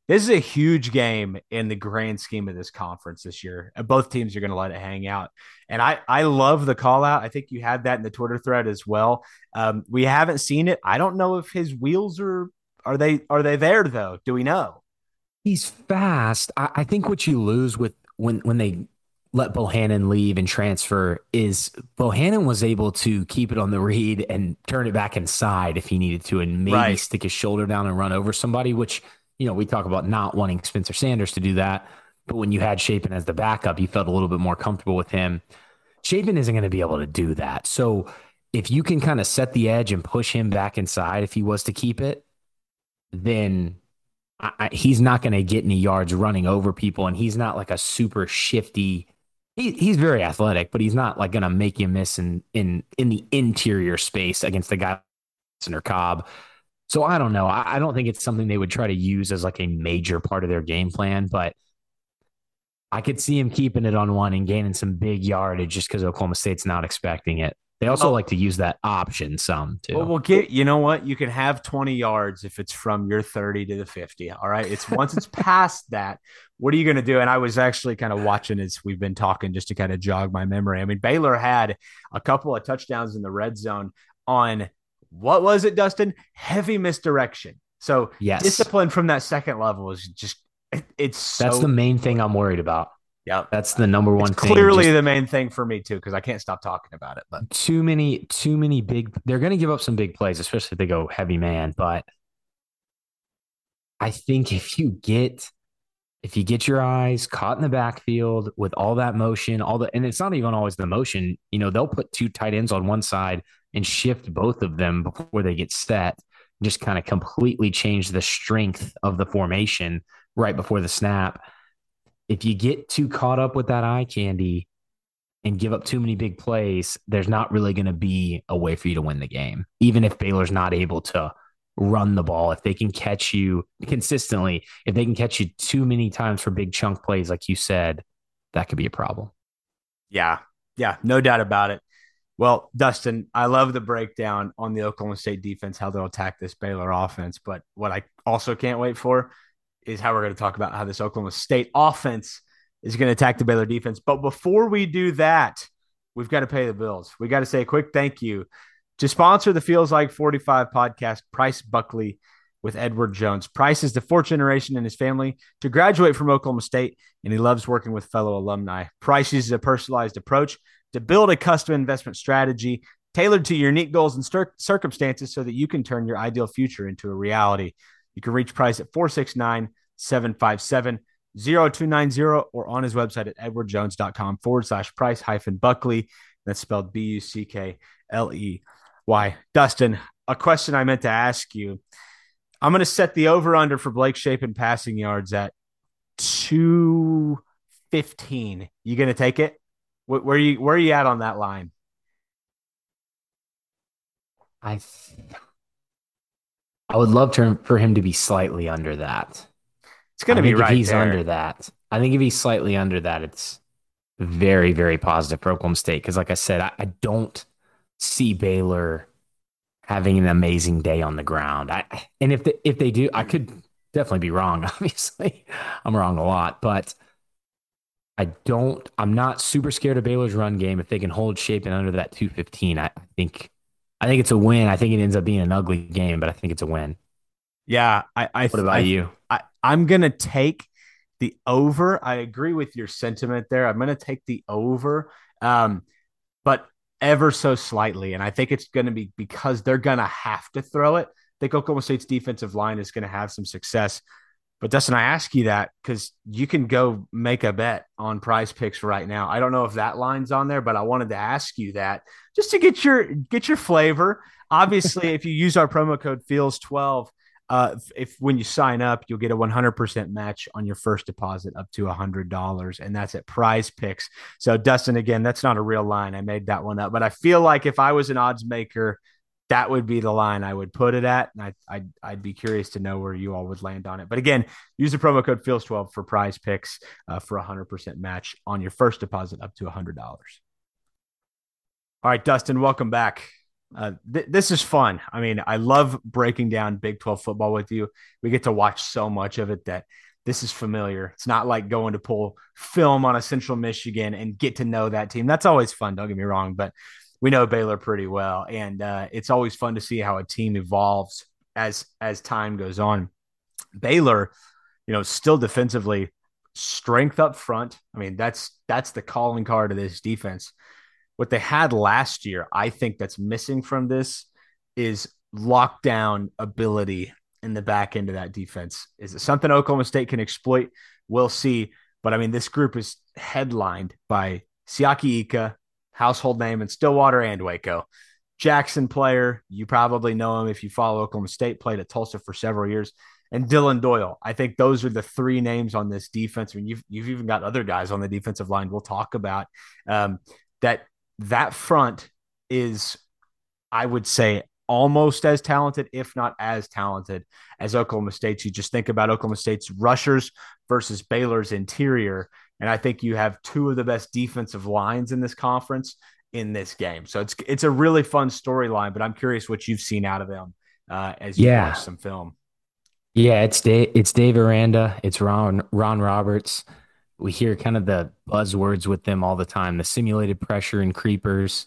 this is a huge game in the grand scheme of this conference this year. Both teams are going to let it hang out. And I, I love the call out. I think you had that in the Twitter thread as well. Um, we haven't seen it. I don't know if his wheels are are they are they there though? Do we know? He's fast. I, I think what you lose with when when they let Bohanon leave and transfer is Bohanon was able to keep it on the read and turn it back inside if he needed to and maybe right. stick his shoulder down and run over somebody, which you know, we talk about not wanting Spencer Sanders to do that. But when you had Shapen as the backup, you felt a little bit more comfortable with him. Shapen isn't going to be able to do that. So if you can kind of set the edge and push him back inside, if he was to keep it, then I, I, he's not going to get any yards running over people. And he's not like a super shifty. He, he's very athletic, but he's not like going to make you miss in, in, in the interior space against the guy or Cobb. So I don't know. I, I don't think it's something they would try to use as like a major part of their game plan, but I could see him keeping it on one and gaining some big yardage just because Oklahoma State's not expecting it. They also oh. like to use that option some too. Well, we'll get you know what you can have 20 yards if it's from your 30 to the 50. All right. It's once it's past that, what are you going to do? And I was actually kind of watching as we've been talking just to kind of jog my memory. I mean, Baylor had a couple of touchdowns in the red zone on what was it, Dustin? Heavy misdirection. So yes. discipline from that second level is just it's so, that's the main thing I'm worried about. Yeah, that's the number one. It's clearly just, the main thing for me too, because I can't stop talking about it. But too many, too many big. They're going to give up some big plays, especially if they go heavy man. But I think if you get if you get your eyes caught in the backfield with all that motion, all the and it's not even always the motion. You know, they'll put two tight ends on one side and shift both of them before they get set, just kind of completely change the strength of the formation right before the snap. If you get too caught up with that eye candy and give up too many big plays, there's not really going to be a way for you to win the game. Even if Baylor's not able to run the ball, if they can catch you consistently, if they can catch you too many times for big chunk plays, like you said, that could be a problem. Yeah. Yeah. No doubt about it. Well, Dustin, I love the breakdown on the Oklahoma State defense, how they'll attack this Baylor offense. But what I also can't wait for is how we're going to talk about how this Oklahoma State offense is going to attack the Baylor defense. But before we do that, we've got to pay the bills. We got to say a quick thank you to sponsor the Feels Like 45 podcast, Price Buckley with Edward Jones. Price is the fourth generation in his family to graduate from Oklahoma State, and he loves working with fellow alumni. Price uses a personalized approach to build a custom investment strategy tailored to your unique goals and cir- circumstances so that you can turn your ideal future into a reality. You can reach Price at 469 757 0290 or on his website at edwardjones.com forward slash price hyphen Buckley. That's spelled B U C K L E Y. Dustin, a question I meant to ask you. I'm going to set the over under for Blake Shapen passing yards at 215. You going to take it? Where, where are you where are you at on that line? I I would love to, for him to be slightly under that. It's going to be right. If he's there. under that. I think if he's slightly under that, it's very very positive for Oklahoma State because, like I said, I, I, don't see Baylor having an amazing day on the ground. I and if they, if they do, I could definitely be wrong. Obviously, I'm wrong a lot, but I don't. I'm not super scared of Baylor's run game if they can hold Shapen under that 215. I think. I think it's a win. I think it ends up being an ugly game, but I think it's a win. Yeah, I. I what about I, you? I, I'm gonna take the over. I agree with your sentiment there. I'm gonna take the over, um, but ever so slightly, and I think it's gonna be because they're gonna have to throw it. I think Oklahoma State's defensive line is going to have some success but Dustin, I ask you that because you can go make a bet on PrizePicks right now. I don't know if that line's on there, but I wanted to ask you that just to get your get your flavor. Obviously, if you use our promo code Feels12, uh, if, if, when you sign up, you'll get a 100% match on your first deposit up to $100, and that's at PrizePicks. So, Dustin, again, that's not a real line. I made that one up, but I feel like if I was an odds maker, that would be the line I would put it at. And I, I'd, I'd be curious to know where you all would land on it. But again, use the promo code FEELS12 for PrizePicks uh, for a 100% match on your first deposit up to $100. All right, Dustin, welcome back. Uh, th- this is fun. I mean, I love breaking down Big 12 football with you. We get to watch so much of it that this is familiar. It's not like going to pull film on a Central Michigan and get to know that team. That's always fun. Don't get me wrong, but we know Baylor pretty well, and uh, it's always fun to see how a team evolves as as time goes on. Baylor, you know, still defensively strength up front. I mean, that's that's the calling card of this defense. What they had last year, I think that's missing from this is lockdown ability in the back end of that defense. Is it something Oklahoma State can exploit? We'll see. But I mean, this group is headlined by Siaki Ika, household name in Stillwater and Waco. Jaxon Player, you probably know him if you follow Oklahoma State, played at Tulsa for several years. And Dillon Doyle. I think those are the three names on this defense. I mean, you've, you've even got other guys on the defensive line we'll talk about. Um, that that front is, I would say, almost as talented, if not as talented as Oklahoma State's. You just think about Oklahoma State's rushers versus Baylor's interior. And I think you have two of the best defensive lines in this conference in this game. So it's it's a really fun storyline, but I'm curious what you've seen out of them uh, as you yeah. watch some film. Yeah, it's Dave, it's Dave Aranda, it's Ron Ron Roberts. We hear kind of the buzzwords with them all the time: the simulated pressure and creepers,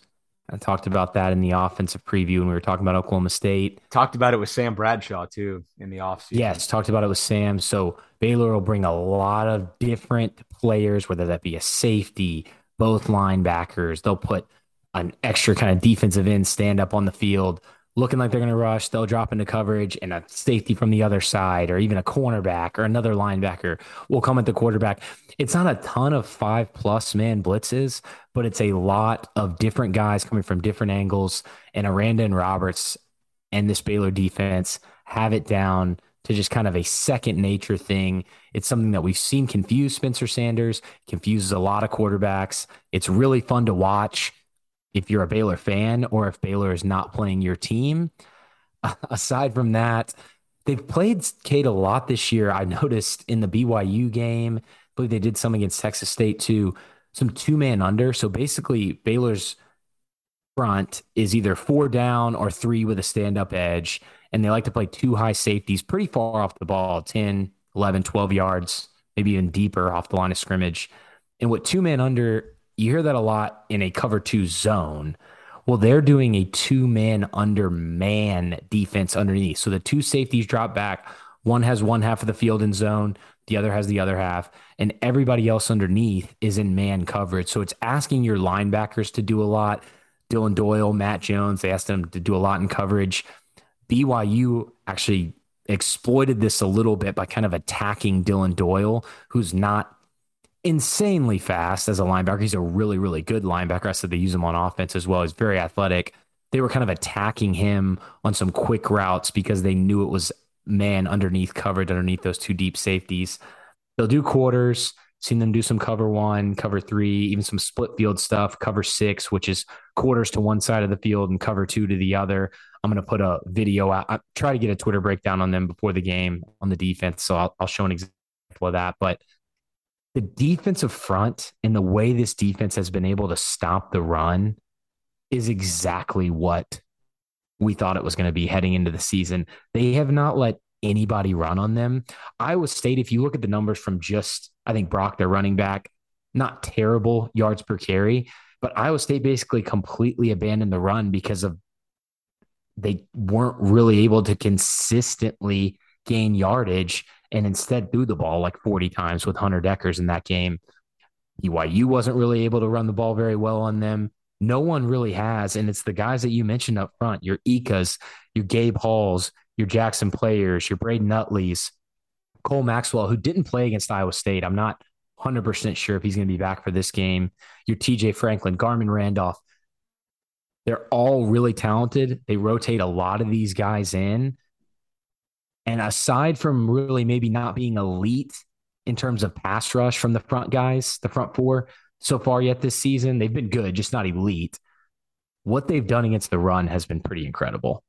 I talked about that in the offensive preview when we were talking about Oklahoma State. Talked about it with Sam Bradshaw too in the offseason. Yes, talked about it with Sam. So Baylor will bring a lot of different players, whether that be a safety, both linebackers. They'll put an extra kind of defensive end stand up on the field looking like they're going to rush, they'll drop into coverage, and a safety from the other side, or even a cornerback or another linebacker will come at the quarterback. It's not a ton of five plus man blitzes, but it's a lot of different guys coming from different angles. And Aranda and Roberts and this Baylor defense have it down to just kind of a second nature thing. It's something that we've seen confuse Spencer Sanders, confuses a lot of quarterbacks. It's really fun to watch if you're a Baylor fan or if Baylor is not playing your team. Aside from that, they've played Kate a lot this year. I noticed in the BYU game, I believe they did some against Texas State too, some two man under. So basically, Baylor's front is either four down or three with a stand up edge. And they like to play two high safeties pretty far off the ball 10, 11, 12 yards, maybe even deeper off the line of scrimmage. And what two man under you hear that a lot in a cover two zone. Well, they're doing a two man under man defense underneath. So the two safeties drop back. One has one half of the field in zone, the other has the other half, and everybody else underneath is in man coverage. So it's asking your linebackers to do a lot. Dillon Doyle, Matt Jones, they asked them to do a lot in coverage. BYU actually exploited this a little bit by kind of attacking Dillon Doyle, who's not insanely fast as a linebacker. He's a really, really good linebacker. I said they use him on offense as well. He's very athletic. They were kind of attacking him on some quick routes because they knew it was man underneath covered underneath those two deep safeties. They'll do quarters. Seen them do some cover one, cover three, even some split field stuff, cover six, which is quarters to one side of the field and cover two to the other. I'm going to put a video out. I try to get a Twitter breakdown on them before the game on the defense. So I'll, I'll show an example of that. But the defensive front and the way this defense has been able to stop the run is exactly what we thought it was going to be heading into the season. They have not let anybody run on them. Iowa State, if you look at the numbers from just, I think Brock, their running back, not terrible yards per carry, but Iowa State basically completely abandoned the run because of they weren't really able to consistently gain yardage and instead threw the ball like 40 times with Hunter Dekkers in that game. BYU wasn't really able to run the ball very well on them. No one really has. And it's the guys that you mentioned up front your Ikas, your Gabe Halls, your Jaxon Players, your Braden Utleys, Cole Maxwell, who didn't play against Iowa State. I'm not 100% sure if he's going to be back for this game. Your TJ Franklin, Garmon Randolph. They're all really talented. They rotate a lot of these guys in. And aside from really maybe not being elite in terms of pass rush from the front guys, the front four so far yet this season, they've been good, just not elite. What they've done against the run has been pretty incredible.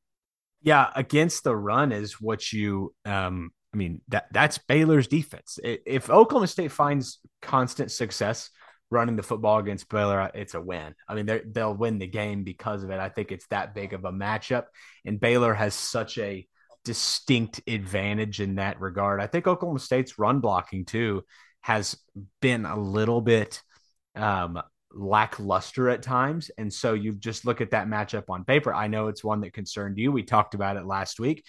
Yeah, against the run is what you um I mean that that's Baylor's defense. If Oklahoma State finds constant success running the football against Baylor, it's a win. I mean, they'll win the game because of it. I think it's that big of a matchup, and Baylor has such a distinct advantage in that regard. I think Oklahoma State's run blocking too has been a little bit um, lackluster at times. And so you just look at that matchup on paper. I know it's one that concerned you. We talked about it last week.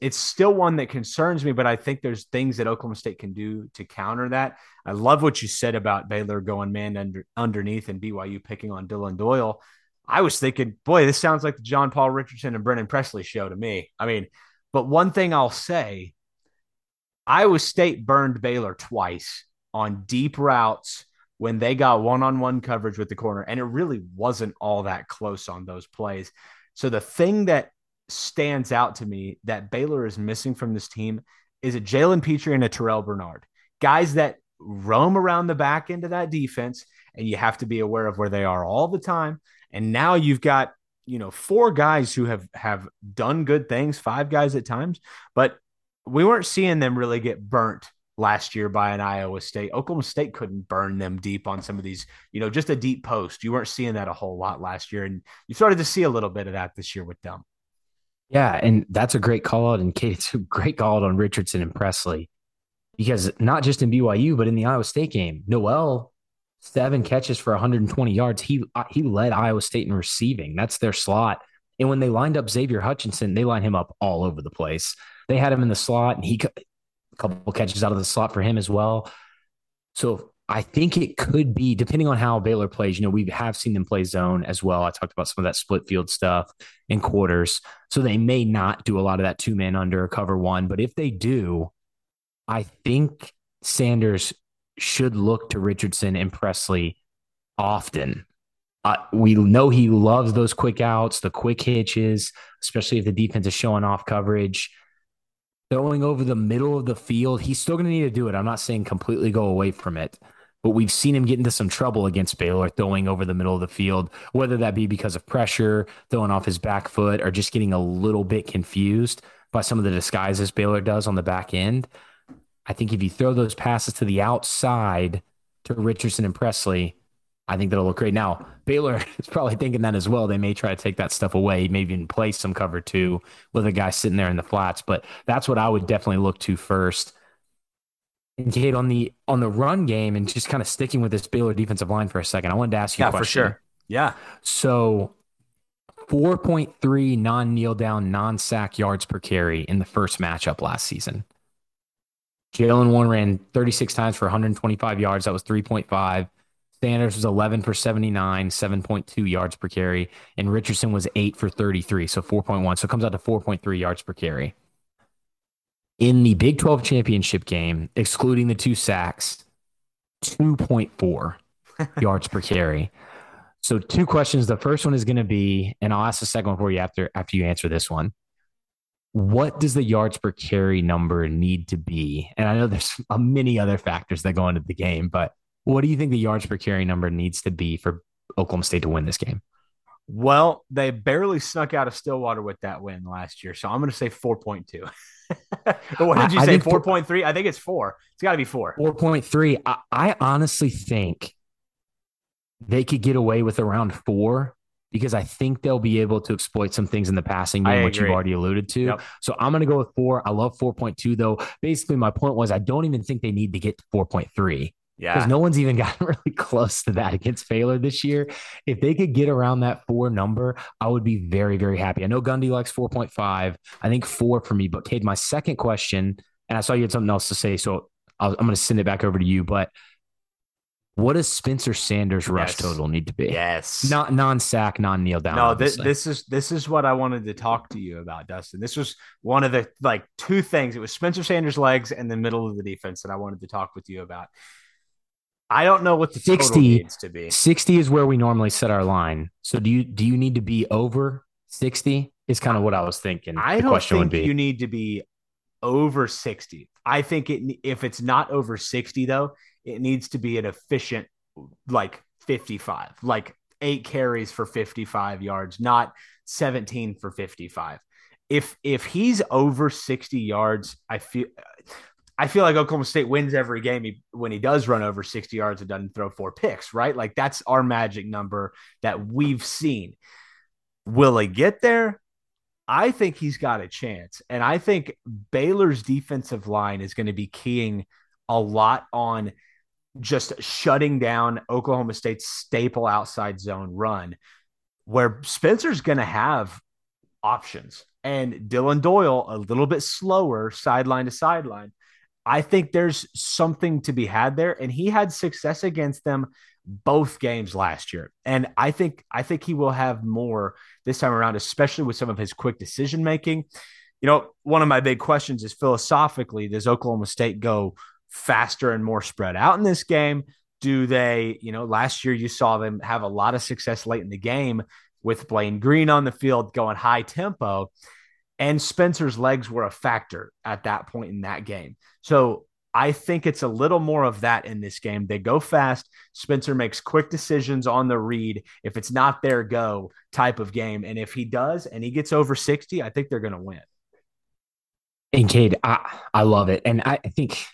It's still one that concerns me, but I think there's things that Oklahoma State can do to counter that. I love what you said about Baylor going man under, underneath and BYU picking on Dillon Doyle. I was thinking, boy, this sounds like the John Paul Richardson and Brennan Presley show to me. I mean, but one thing I'll say Iowa State burned Baylor twice on deep routes when they got one on one coverage with the corner. And it really wasn't all that close on those plays. So the thing that stands out to me that Baylor is missing from this team is a Jalen Pitre and a Terrel Bernard, guys that roam around the back end of that defense, and you have to be aware of where they are all the time. And now you've got you know four guys who have have done good things, five guys at times, but we weren't seeing them really get burnt last year by an Iowa State. Oklahoma State couldn't burn them deep on some of these, you know, just a deep post. You weren't seeing that a whole lot last year, and you started to see a little bit of that this year with them. Yeah, and that's a great call out. And Cade, it's a great call out on Richardson and Presley because not just in BYU, but in the Iowa State game, Noel seven catches for 120 yards. He uh, he led Iowa State in receiving. That's their slot. And when they lined up Xavier Hutchinson, they lined him up all over the place. They had him in the slot, and he a couple catches out of the slot for him as well. So I think it could be depending on how Baylor plays. You know, we have seen them play zone as well. I talked about some of that split field stuff in quarters. So they may not do a lot of that two man under cover one, but if they do, I think Sanders should look to Richardson and Presley often. Uh, we know he loves those quick outs, the quick hitches, especially if the defense is showing off coverage throwing over the middle of the field. He's still going to need to do it. I'm not saying completely go away from it, but we've seen him get into some trouble against Baylor throwing over the middle of the field, whether that be because of pressure, throwing off his back foot, or just getting a little bit confused by some of the disguises Baylor does on the back end. I think if you throw those passes to the outside to Richardson and Presley, I think that'll look great. Now, Baylor is probably thinking that as well. They may try to take that stuff away, maybe even play some cover two with a guy sitting there in the flats. But that's what I would definitely look to first. And on the on the run game and just kind of sticking with this Baylor defensive line for a second, I wanted to ask you yeah, a question. for sure. Yeah. So 4.3 non kneel down, non sack yards per carry in the first matchup last season. Jaylen Warren ran 36 times for 125 yards. That was 3.5. Sanders was 11 for 79, 7.2 yards per carry, and Richardson was 8 for 33, so 4.1. So it comes out to 4.3 yards per carry. In the Big 12 championship game, excluding the two sacks, 2.4 yards per carry. So two questions. The first one is going to be, and I'll ask the second one for you after after you answer this one. What does the yards per carry number need to be? And I know there's many other factors that go into the game, but what do you think the yards per carry number needs to be for Oklahoma State to win this game? Well, they barely snuck out of Stillwater with that win last year. So I'm going to say 4.2. what did you I say? 4.3? I think it's four. It's got to be four. 4.3. I, I honestly think they could get away with around four because I think they'll be able to exploit some things in the passing game, which you've already alluded to. Yep. So I'm going to go with four. I love 4.2, though. Basically, my point was I don't even think they need to get to 4.3. Yeah. Because no one's even gotten really close to that against Baylor this year. If they could get around that four number, I would be very, very happy. I know Gundy likes 4.5. I think four for me. But Cade, my second question, and I saw you had something else to say. So i am going to send it back over to you. But what does Spencer Sanders rush yes. total need to be? Yes. Not non sack, non kneel down. No, this, this is this is what I wanted to talk to you about, Dustin. This was one of the like two things. It was Spencer Sanders' legs and the middle of the defense that I wanted to talk with you about. I don't know what the 60 needs to be. 60 is where we normally set our line. So do you do you need to be over 60? Is kind of what I was thinking. I don't think you need to be over 60. I think it if it's not over 60 though, it needs to be an efficient like 55. Like 8 carries for 55 yards, not 17 for 55. If if he's over 60 yards, I feel I feel like Oklahoma State wins every game he, when he does run over 60 yards and doesn't throw four picks, right? Like that's our magic number that we've seen. Will he get there? I think he's got a chance. And I think Baylor's defensive line is going to be keying a lot on just shutting down Oklahoma State's staple outside zone run, where Spencer's going to have options. And Dillon Doyle, a little bit slower sideline to sideline. I think there's something to be had there. And he had success against them both games last year. And I think I think he will have more this time around, especially with some of his quick decision making. You know, one of my big questions is philosophically, does Oklahoma State go faster and more spread out in this game? Do they, you know, last year you saw them have a lot of success late in the game with Blaine Green on the field going high tempo. And Spencer's legs were a factor at that point in that game. So I think it's a little more of that in this game. They go fast. Spencer makes quick decisions on the read. If it's not their go type of game. And if he does and he gets over 60, I think they're going to win. And Cade, I, I love it. And I, I think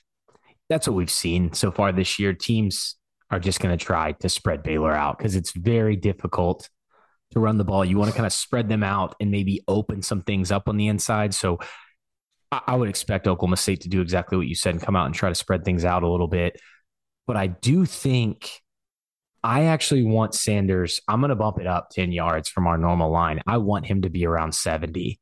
that's what we've seen so far this year. Teams are just going to try to spread Baylor out because it's very difficult to run the ball. You want to kind of spread them out and maybe open some things up on the inside. So I would expect Oklahoma State to do exactly what you said and come out and try to spread things out a little bit. But I do think I actually want Sanders. I'm going to bump it up 10 yards from our normal line. I want him to be around 70.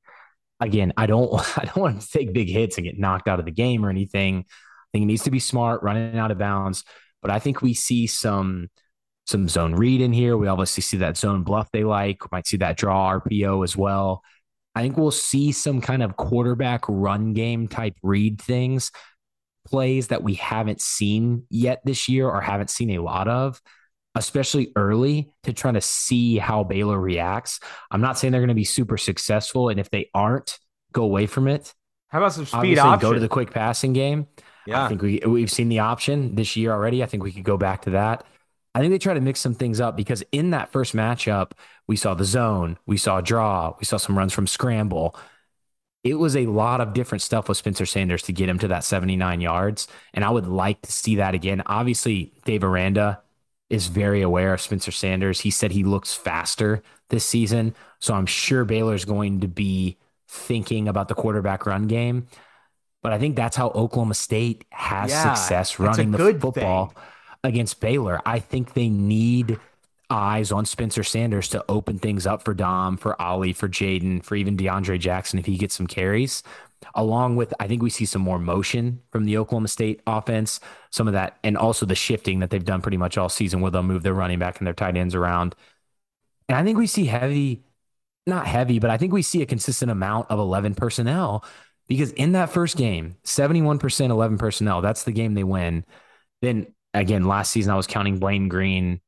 Again, I don't I don't want him to take big hits and get knocked out of the game or anything. I think he needs to be smart, running out of bounds. But I think we see some some zone read in here. We obviously see that zone bluff they like. We might see that draw RPO as well. I think we'll see some kind of quarterback run game type read things, plays that we haven't seen yet this year or haven't seen a lot of, especially early to try to see how Baylor reacts. I'm not saying they're going to be super successful. And if they aren't, go away from it. How about some speed option? Go to the quick passing game. Yeah. I think we, we've seen the option this year already. I think we could go back to that. I think they try to mix some things up because in that first matchup, we saw the zone, we saw draw, we saw some runs from scramble. It was a lot of different stuff with Spencer Sanders to get him to that 79 yards. And I would like to see that again. Obviously, Dave Aranda is very aware of Spencer Sanders. He said he looks faster this season. So I'm sure Baylor's going to be thinking about the quarterback run game. But I think that's how Oklahoma State has yeah, success running the football. Thing against Baylor. I think they need eyes on Spencer Sanders to open things up for Dom, for Ollie, for Jaden, for even DeAndre Jackson if he gets some carries. Along with, I think we see some more motion from the Oklahoma State offense, some of that, and also the shifting that they've done pretty much all season where they'll move their running back and their tight ends around. And I think we see heavy, not heavy, but I think we see a consistent amount of 11 personnel because in that first game, 71% 11 personnel, that's the game they win. Then again, last season I was counting Blaine Green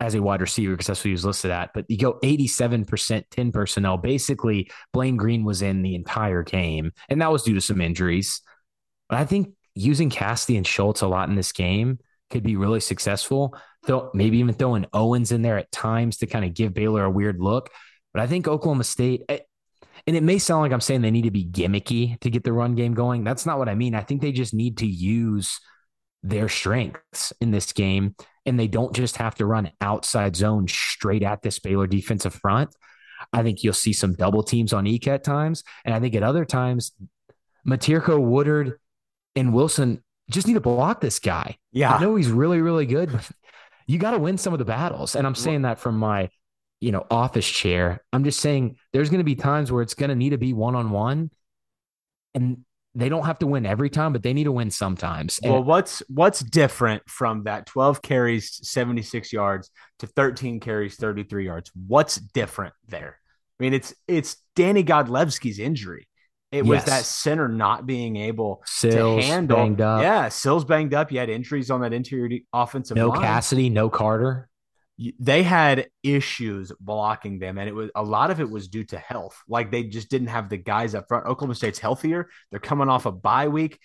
as a wide receiver because that's what he was listed at. But you go 87% 10 personnel. Basically, Blaine Green was in the entire game, and that was due to some injuries. But I think using Cassidy and Schultz a lot in this game could be really successful. Though maybe even throwing Owens in there at times to kind of give Baylor a weird look. But I think Oklahoma State, eh, and it may sound like I'm saying they need to be gimmicky to get the run game going. That's not what I mean. I think they just need to use their strengths in this game. And they don't just have to run outside zone straight at this Baylor defensive front. I think you'll see some double teams on Ika at times. And I think at other times, Miterko, Woodard, and Wilson just need to block this guy. Yeah. I know he's really, really good, but you got to win some of the battles. And I'm saying that from my, you know, office chair. I'm just saying there's going to be times where it's going to need to be one on one. And they don't have to win every time, but they need to win sometimes. And well, what's what's different from that 12 carries, 76 yards to 13 carries, 33 yards? What's different there? I mean, it's it's Danny Godlewski's injury. It yes. was that center not being able Sills to handle. Yeah, Sills banged up. You had injuries on that interior offensive no line. Cassidy, no Carter they had issues blocking them, and it was a lot of it was due to health. Like they just didn't have the guys up front. Oklahoma State's healthier. They're coming off a bye week.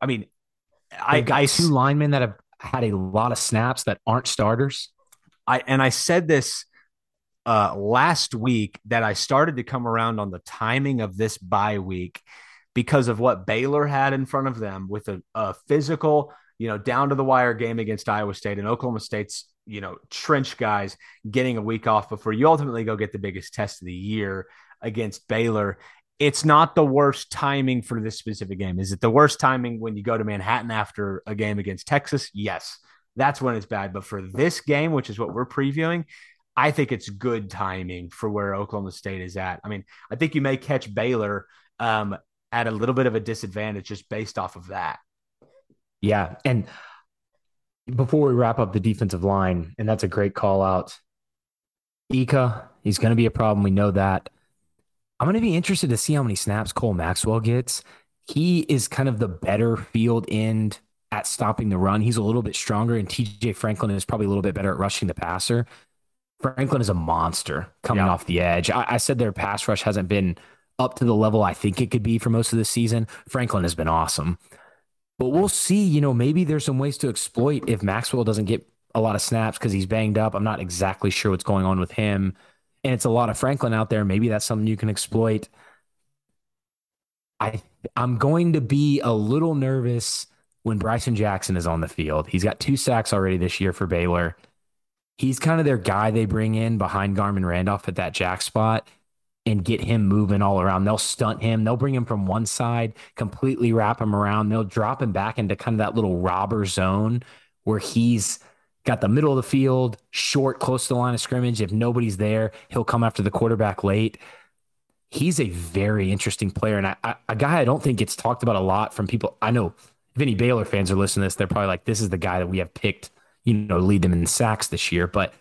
I mean, I got two linemen that have had a lot of snaps that aren't starters. I and I said this uh, last week that I started to come around on the timing of this bye week because of what Baylor had in front of them with a, a physical, you know, down to the wire game against Iowa State and Oklahoma State's, you know, trench guys getting a week off before you ultimately go get the biggest test of the year against Baylor. It's not the worst timing for this specific game. Is it the worst timing when you go to Manhattan after a game against Texas? Yes, that's when it's bad. But for this game, which is what we're previewing, I think it's good timing for where Oklahoma State is at. I mean, I think you may catch Baylor um, at a little bit of a disadvantage just based off of that. Yeah. And before we wrap up the defensive line, and that's a great call out, Ika, he's going to be a problem. We know that. I'm going to be interested to see how many snaps Cole Maxwell gets. He is kind of the better field end at stopping the run. He's a little bit stronger, and TJ Franklin is probably a little bit better at rushing the passer. Franklin is a monster coming yeah. off the edge. I, I, said their pass rush hasn't been up to the level I think it could be for most of the season. Franklin has been awesome. But we'll see. You know, maybe there's some ways to exploit if Maxwell doesn't get a lot of snaps because he's banged up. I'm not exactly sure what's going on with him. And it's a lot of Franklin out there. Maybe that's something you can exploit. I I'm going to be a little nervous when Bryson Jackson is on the field. He's got two sacks already this year for Baylor he's kind of their guy they bring in behind Garmon Randolph at that jack spot and get him moving all around. They'll stunt him. They'll bring him from one side, completely wrap him around. They'll drop him back into kind of that little robber zone where he's got the middle of the field, short, close to the line of scrimmage. If nobody's there, he'll come after the quarterback late. He's a very interesting player and I, I, a guy I don't think gets talked about a lot from people. I know if any Baylor fans are listening to this, they're probably like, this is the guy that we have picked you know, lead them in sacks this year. But,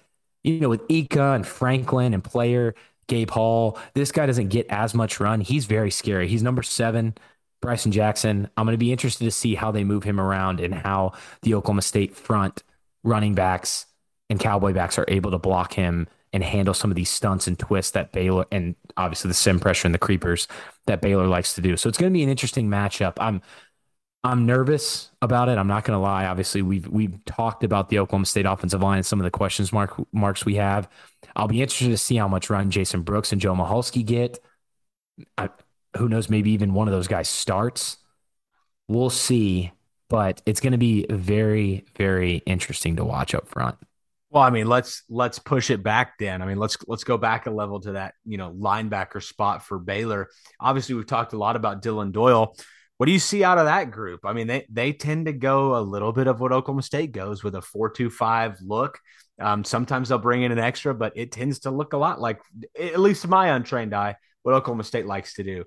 you know, with Ika and Franklin and player Gabe Hall, this guy doesn't get as much run. He's very scary. He's number seven. Bryson Jackson. I'm going to be interested to see how they move him around and how the Oklahoma State front running backs and cowboy backs are able to block him and handle some of these stunts and twists that Baylor and obviously the sim pressure and the creepers that Baylor likes to do. So it's going to be an interesting matchup. I'm I'm nervous about it. I'm not going to lie. Obviously, we've we've talked about the Oklahoma State offensive line and some of the questions mark marks we have. I'll be interested to see how much run Jason Brooks and Joe Michalski get. I, who knows? Maybe even one of those guys starts. We'll see, but it's going to be very very interesting to watch up front. Well, I mean, let's let's push it back then. I mean, let's let's go back a level to that, you know, linebacker spot for Baylor. Obviously, we've talked a lot about Dillon Doyle. What do you see out of that group? I mean, they they tend to go a little bit of what Oklahoma State goes with a four-two-five look. Um, sometimes they'll bring in an extra, but it tends to look a lot like, at least to my untrained eye, what Oklahoma State likes to do.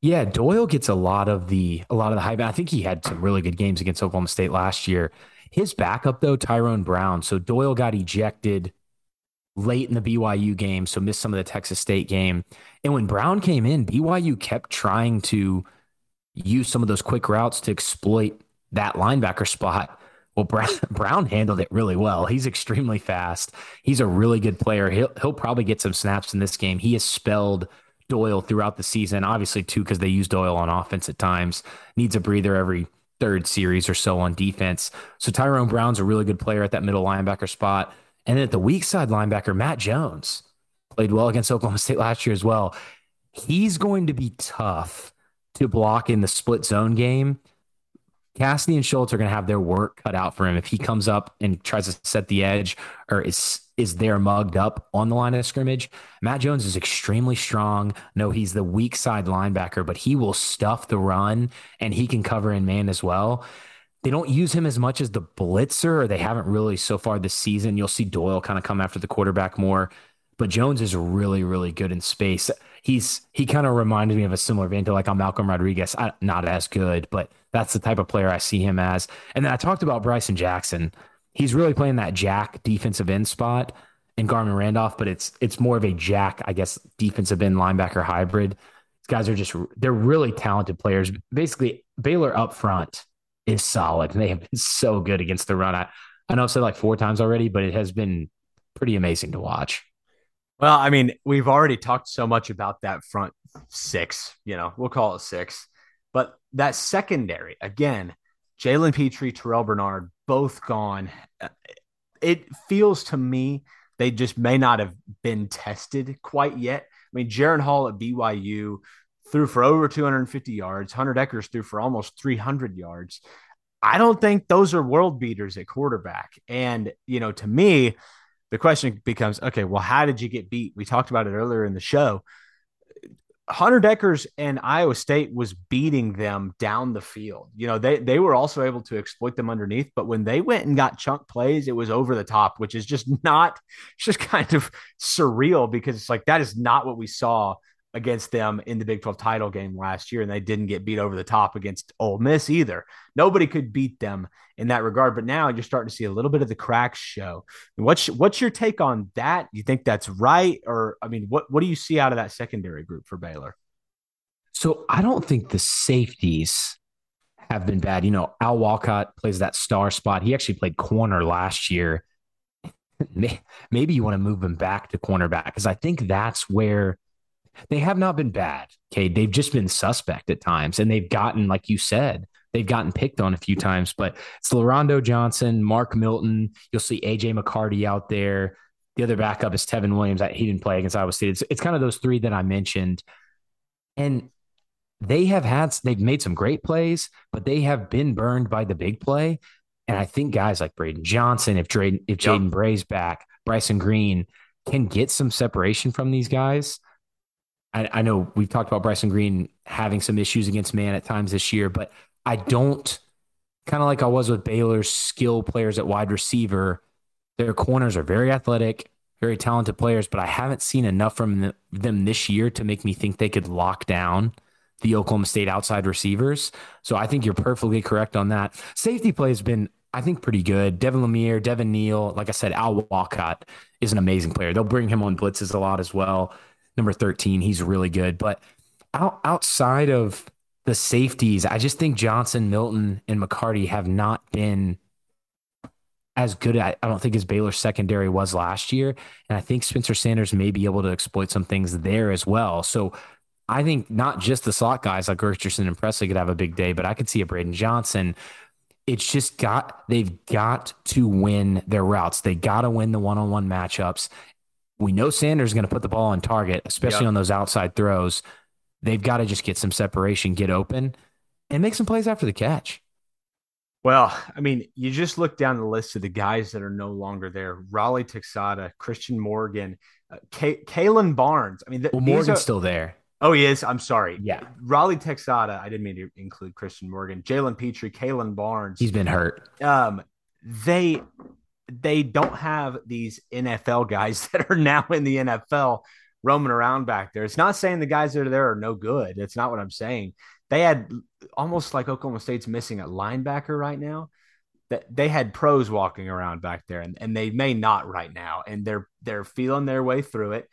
Yeah, Doyle gets a lot of the a lot of the hype. I think he had some really good games against Oklahoma State last year. His backup though, Tyrone Brown. So Doyle got ejected late in the BYU game, so missed some of the Texas State game. And when Brown came in, BYU kept trying to use some of those quick routes to exploit that linebacker spot. Well, Brown, handled it really well. He's extremely fast. He's a really good player. He'll, he'll probably get some snaps in this game. He has spelled Doyle throughout the season, obviously, too, because they use Doyle on offense at times. Needs a breather every third series or so on defense. So Tyrone Brown's a really good player at that middle linebacker spot. And then at the weak side linebacker, Matt Jones played well against Oklahoma State last year as well. He's going to be tough to block in the split zone game, Cassidy and Schultz are going to have their work cut out for him if he comes up and tries to set the edge or is is there mugged up on the line of scrimmage. Matt Jones is extremely strong. No, he's the weak side linebacker, but he will stuff the run and he can cover in man as well. They don't use him as much as the blitzer, or they haven't really so far this season. You'll see Doyle kind of come after the quarterback more, but Jones is really, really good in space he's he kind of reminded me of a similar vein to like on Malcolm Rodriguez. I, not as good, but that's the type of player I see him as. And then I talked about Bryson Jackson. He's really playing that jack defensive end spot in Garmon Randolph, but it's it's more of a jack, I guess, defensive end linebacker hybrid. These guys are just they're really talented players. Basically, Baylor up front is solid. They have been so good against the run. I, I know I've said like four times already, but it has been pretty amazing to watch. Well, I mean, we've already talked so much about that front six, you know, we'll call it six. But that secondary, again, Jalen Pitre, Terrel Bernard, both gone. Uh, it feels to me they just may not have been tested quite yet. I mean, Jaren Hall at BYU threw for over 250 yards. Hunter Dekkers threw for almost 300 yards. I don't think those are world beaters at quarterback. And, you know, to me, the question becomes okay, well, how did you get beat? We talked about it earlier in the show. Hunter Dekkers and Iowa State was beating them down the field. You know, they they were also able to exploit them underneath, but when they went and got chunk plays, it was over the top, which is just not it's just kind of surreal because it's like that is not what we saw against them in the Big 12 title game last year, and they didn't get beat over the top against Ole Miss either. Nobody could beat them in that regard. But now you're starting to see a little bit of the cracks show. What's what's your take on that? You think that's right, or I mean, what what do you see out of that secondary group for Baylor? So I don't think the safeties have been bad. You know, Al Walcott plays that star spot. He actually played corner last year. Maybe you want to move him back to cornerback because I think that's where they have not been bad. Okay. They've just been suspect at times. And they've gotten, like you said, they've gotten picked on a few times. But it's Lorando Johnson, Mark Milton. You'll see AJ McCarty out there. The other backup is Tevin Williams. He didn't play against Iowa State. It's, it's kind of those three that I mentioned. And they have had, they've made some great plays, but they have been burned by the big play. And I think guys like Braydon Johnson, if Drayden, if Jaden yep. Bray's back, Bryson Green can get some separation from these guys. I, I know we've talked about Bryson Green having some issues against man at times this year, but I don't kind of like I was with Baylor's skill players at wide receiver. Their corners are very athletic, very talented players, but I haven't seen enough from them this year to make me think they could lock down the Oklahoma State outside receivers. So I think you're perfectly correct on that. Safety play has been, I think, pretty good. Devin Lemear, Devin Neal, like I said, Al Walcott is an amazing player. They'll bring him on blitzes a lot as well number 13. He's really good. But out, outside of the safeties, I just think Johnson, Milton, and McCarty have not been as good at, I don't think as Baylor's secondary was last year. And I think Spencer Sanders may be able to exploit some things there as well. So I think not just the slot guys like Richardson and Presley could have a big day, but I could see a Braydon Johnson. It's just got, they've got to win their routes. They got to win the one on one matchups we know Sanders is going to put the ball on target, especially yep. on those outside throws. They've got to just get some separation, get open, and make some plays after the catch. Well, I mean, you just look down the list of the guys that are no longer there: Raleigh Texada, Christian Morgan, uh, K- Kalon Barnes. I mean, th- well, Morgan's are, still there. Oh, he is. I'm sorry. Yeah, Raleigh Texada. I didn't mean to include Christian Morgan, Jalen Pitre, Kalon Barnes. He's been hurt. Um, they they don't have these NFL guys that are now in the NFL roaming around back there. It's not saying the guys that are there are no good. It's not what I'm saying. They had almost like Oklahoma State's missing a linebacker right now. That they had pros walking around back there, and, and they may not right now, and they're they're feeling their way through it.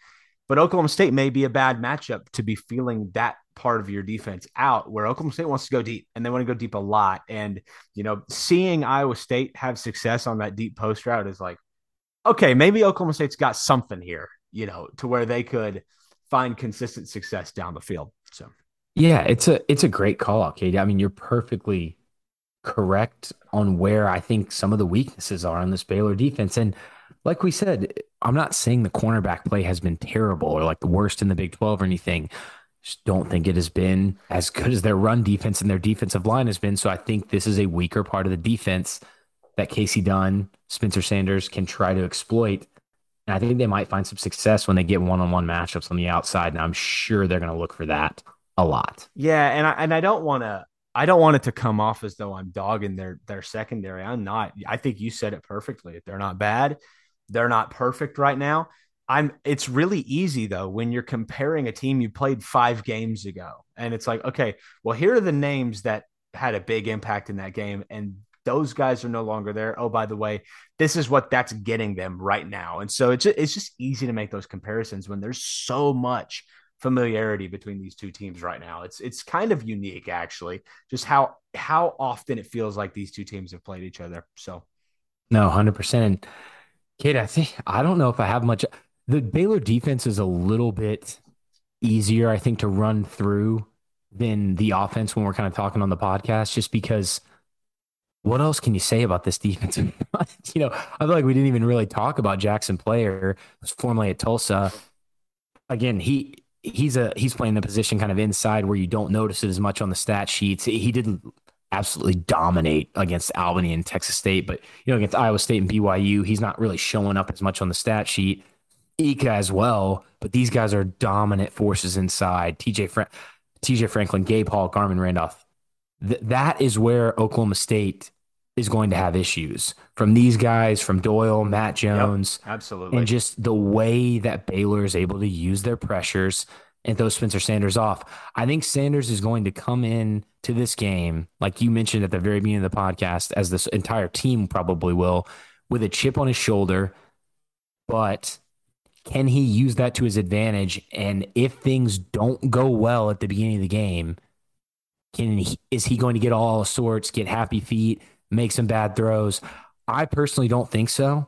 But Oklahoma State may be a bad matchup to be feeling that part of your defense out where Oklahoma State wants to go deep and they want to go deep a lot. And, you know, seeing Iowa State have success on that deep post route is like, okay, maybe Oklahoma State's got something here, you know, to where they could find consistent success down the field. So, yeah, it's a it's a great call Katie. I mean, you're perfectly correct on where I think some of the weaknesses are on this Baylor defense. And like we said, I'm not saying the cornerback play has been terrible or like the worst in the Big 12 or anything just don't think it has been as good as their run defense and their defensive line has been. So I think this is a weaker part of the defense that Kasey Dunn, Spencer Sanders can try to exploit. And I think they might find some success when they get one on one matchups on the outside. And I'm sure they're going to look for that a lot. Yeah. And I, and I don't want to, I don't want it to come off as though I'm dogging their, their secondary. I'm not. I think you said it perfectly. They're not bad. They're not perfect right now. I'm it's really easy though when you're comparing a team you played 5 games ago and it's like okay well here are the names that had a big impact in that game and those guys are no longer there. Oh by the way this is what that's getting them right now. And so it's it's just easy to make those comparisons when there's so much familiarity between these two teams right now. It's it's kind of unique actually just how how often it feels like these two teams have played each other. So. No 100% and Kate, I think I don't know if I have much the Baylor defense is a little bit easier, I think, to run through than the offense when we're kind of talking on the podcast, just because what else can you say about this defense? you know, I feel like we didn't even really talk about Jaxon Player, who's formerly at Tulsa. Again, he he's a he's playing the position kind of inside where you don't notice it as much on the stat sheets. He didn't absolutely dominate against Albany and Texas State, but you know against Iowa State and BYU, he's not really showing up as much on the stat sheet. Ika as well, but these guys are dominant forces inside. TJ Fra- TJ Franklin, Gabe Hall, Garmon Randolph. Th- that is where Oklahoma State is going to have issues from these guys, from Doyle, Matt Jones, yep, absolutely, and just the way that Baylor is able to use their pressures and throw Spencer Sanders off. I think Sanders is going to come in to this game, like you mentioned at the very beginning of the podcast, as this entire team probably will, with a chip on his shoulder. But can he use that to his advantage? And if things don't go well at the beginning of the game, can he, is he going to get all sorts, get happy feet, make some bad throws? I personally don't think so.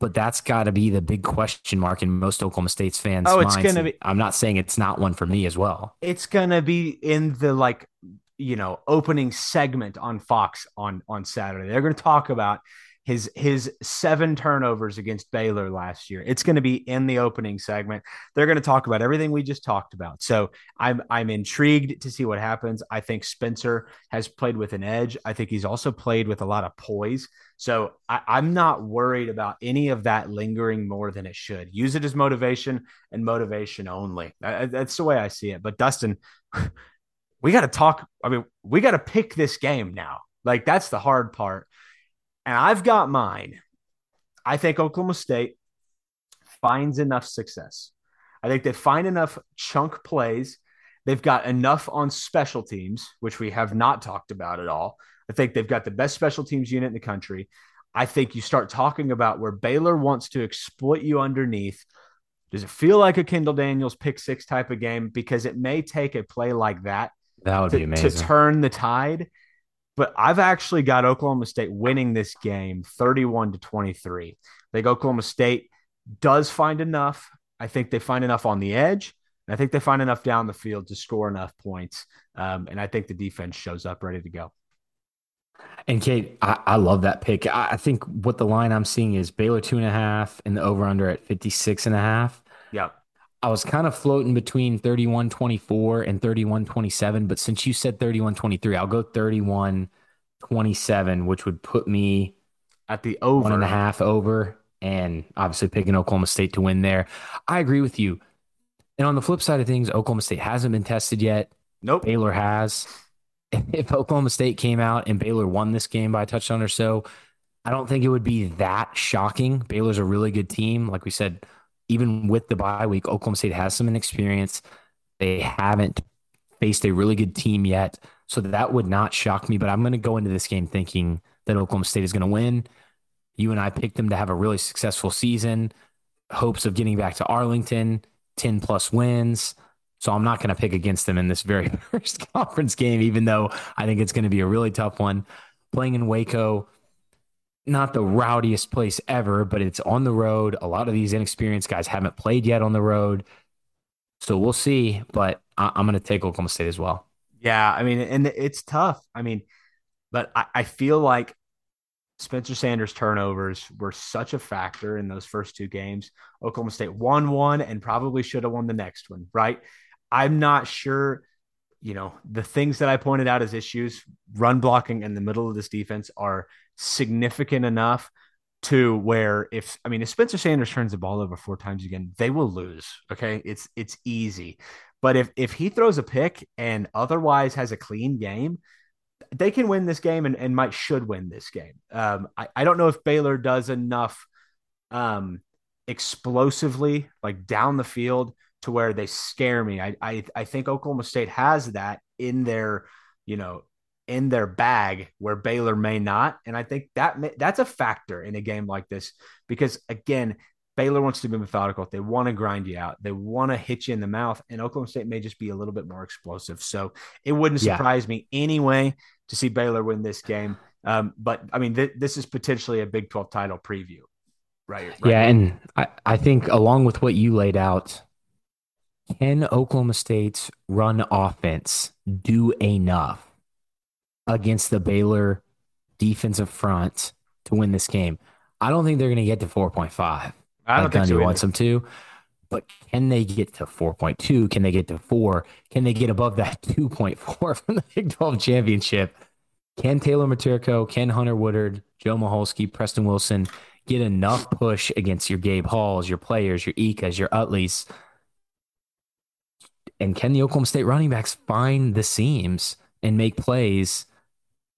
But that's got to be the big question mark in most Oklahoma State's fans. Oh, it's going to be. I'm not saying it's not one for me as well. It's going to be in the like, you know, opening segment on Fox on on Saturday. They're going to talk about his his seven turnovers against Baylor last year. It's going to be in the opening segment. They're going to talk about everything we just talked about. So I'm I'm intrigued to see what happens. I think Spencer has played with an edge. I think he's also played with a lot of poise. So I, I'm not worried about any of that lingering more than it should. Use it as motivation and motivation only. I, that's the way I see it. But Dustin, we got to talk. I mean, we got to pick this game now. Like that's the hard part and I've got mine. I think Oklahoma State finds enough success. I think they find enough chunk plays. They've got enough on special teams, which we have not talked about at all. I think they've got the best special teams unit in the country. I think you start talking about where Baylor wants to exploit you underneath. Does it feel like a Kendall Daniels pick six type of game? Because it may take a play like that, that would to, be amazing. to turn the tide but I've actually got Oklahoma State winning this game 31 to 23. I think Oklahoma State does find enough. I think they find enough on the edge. And I think they find enough down the field to score enough points. Um, and I think the defense shows up ready to go. And Kate, I, I love that pick. I, I, think what the line I'm seeing is Baylor two and a half and the over under at 56 and a half. Yeah. I was kind of floating between 31 24 and 31 27, but since you said 31 23, I'll go 31 27, which would put me at the over one and a half over, and obviously picking Oklahoma State to win there. I agree with you. And on the flip side of things, Oklahoma State hasn't been tested yet. Nope. Baylor has. If Oklahoma State came out and Baylor won this game by a touchdown or so, I don't think it would be that shocking. Baylor's a really good team. Like we said, even with the bye week, Oklahoma State has some inexperience. They haven't faced a really good team yet. So that would not shock me. But I'm going to go into this game thinking that Oklahoma State is going to win. You and I picked them to have a really successful season, hopes of getting back to Arlington, 10 plus wins. So I'm not going to pick against them in this very first conference game, even though I think it's going to be a really tough one. Playing in Waco, not the rowdiest place ever, but it's on the road. A lot of these inexperienced guys haven't played yet on the road. So we'll see, but I- am going to take Oklahoma State as well. Yeah. I mean, and it's tough. I mean, but I, I feel like Spencer Sanders turnovers were such a factor in those first two games. Oklahoma State won one and probably should have won the next one, right? I'm not sure, you know, the things that I pointed out as issues, run blocking in the middle of this defense are significant enough to where if I mean if Spencer Sanders turns the ball over four times again, they will lose. Okay. It's it's easy. But if if he throws a pick and otherwise has a clean game, they can win this game and, and might should win this game. Um, I, I don't know if Baylor does enough um explosively like down the field to where they scare me. I I, I think Oklahoma State has that in their, you know, in their bag where Baylor may not. And I think that may, that's a factor in a game like this because again, Baylor wants to be methodical. They want to grind you out. They want to hit you in the mouth. And Oklahoma State may just be a little bit more explosive. So it wouldn't surprise yeah. me anyway to see Baylor win this game. Um, but I mean, th- this is potentially a Big 12 title preview. Right. right. Yeah. And I, I think along with what you laid out, can Oklahoma State's run offense do enough against the Baylor defensive front to win this game. I don't think they're going to get to 4.5. I don't think Gundy so wants them to. but can they get to 4.2? Can they get to four? Can they get above that 2.4 from the Big 12 championship? Can Taylor Miterko, can Hunter Woodard, Joe Michalski, Preston Wilson get enough push against your Gabe Halls, your players, your Ikas, your Utleys? And can the Oklahoma State running backs find the seams and make plays,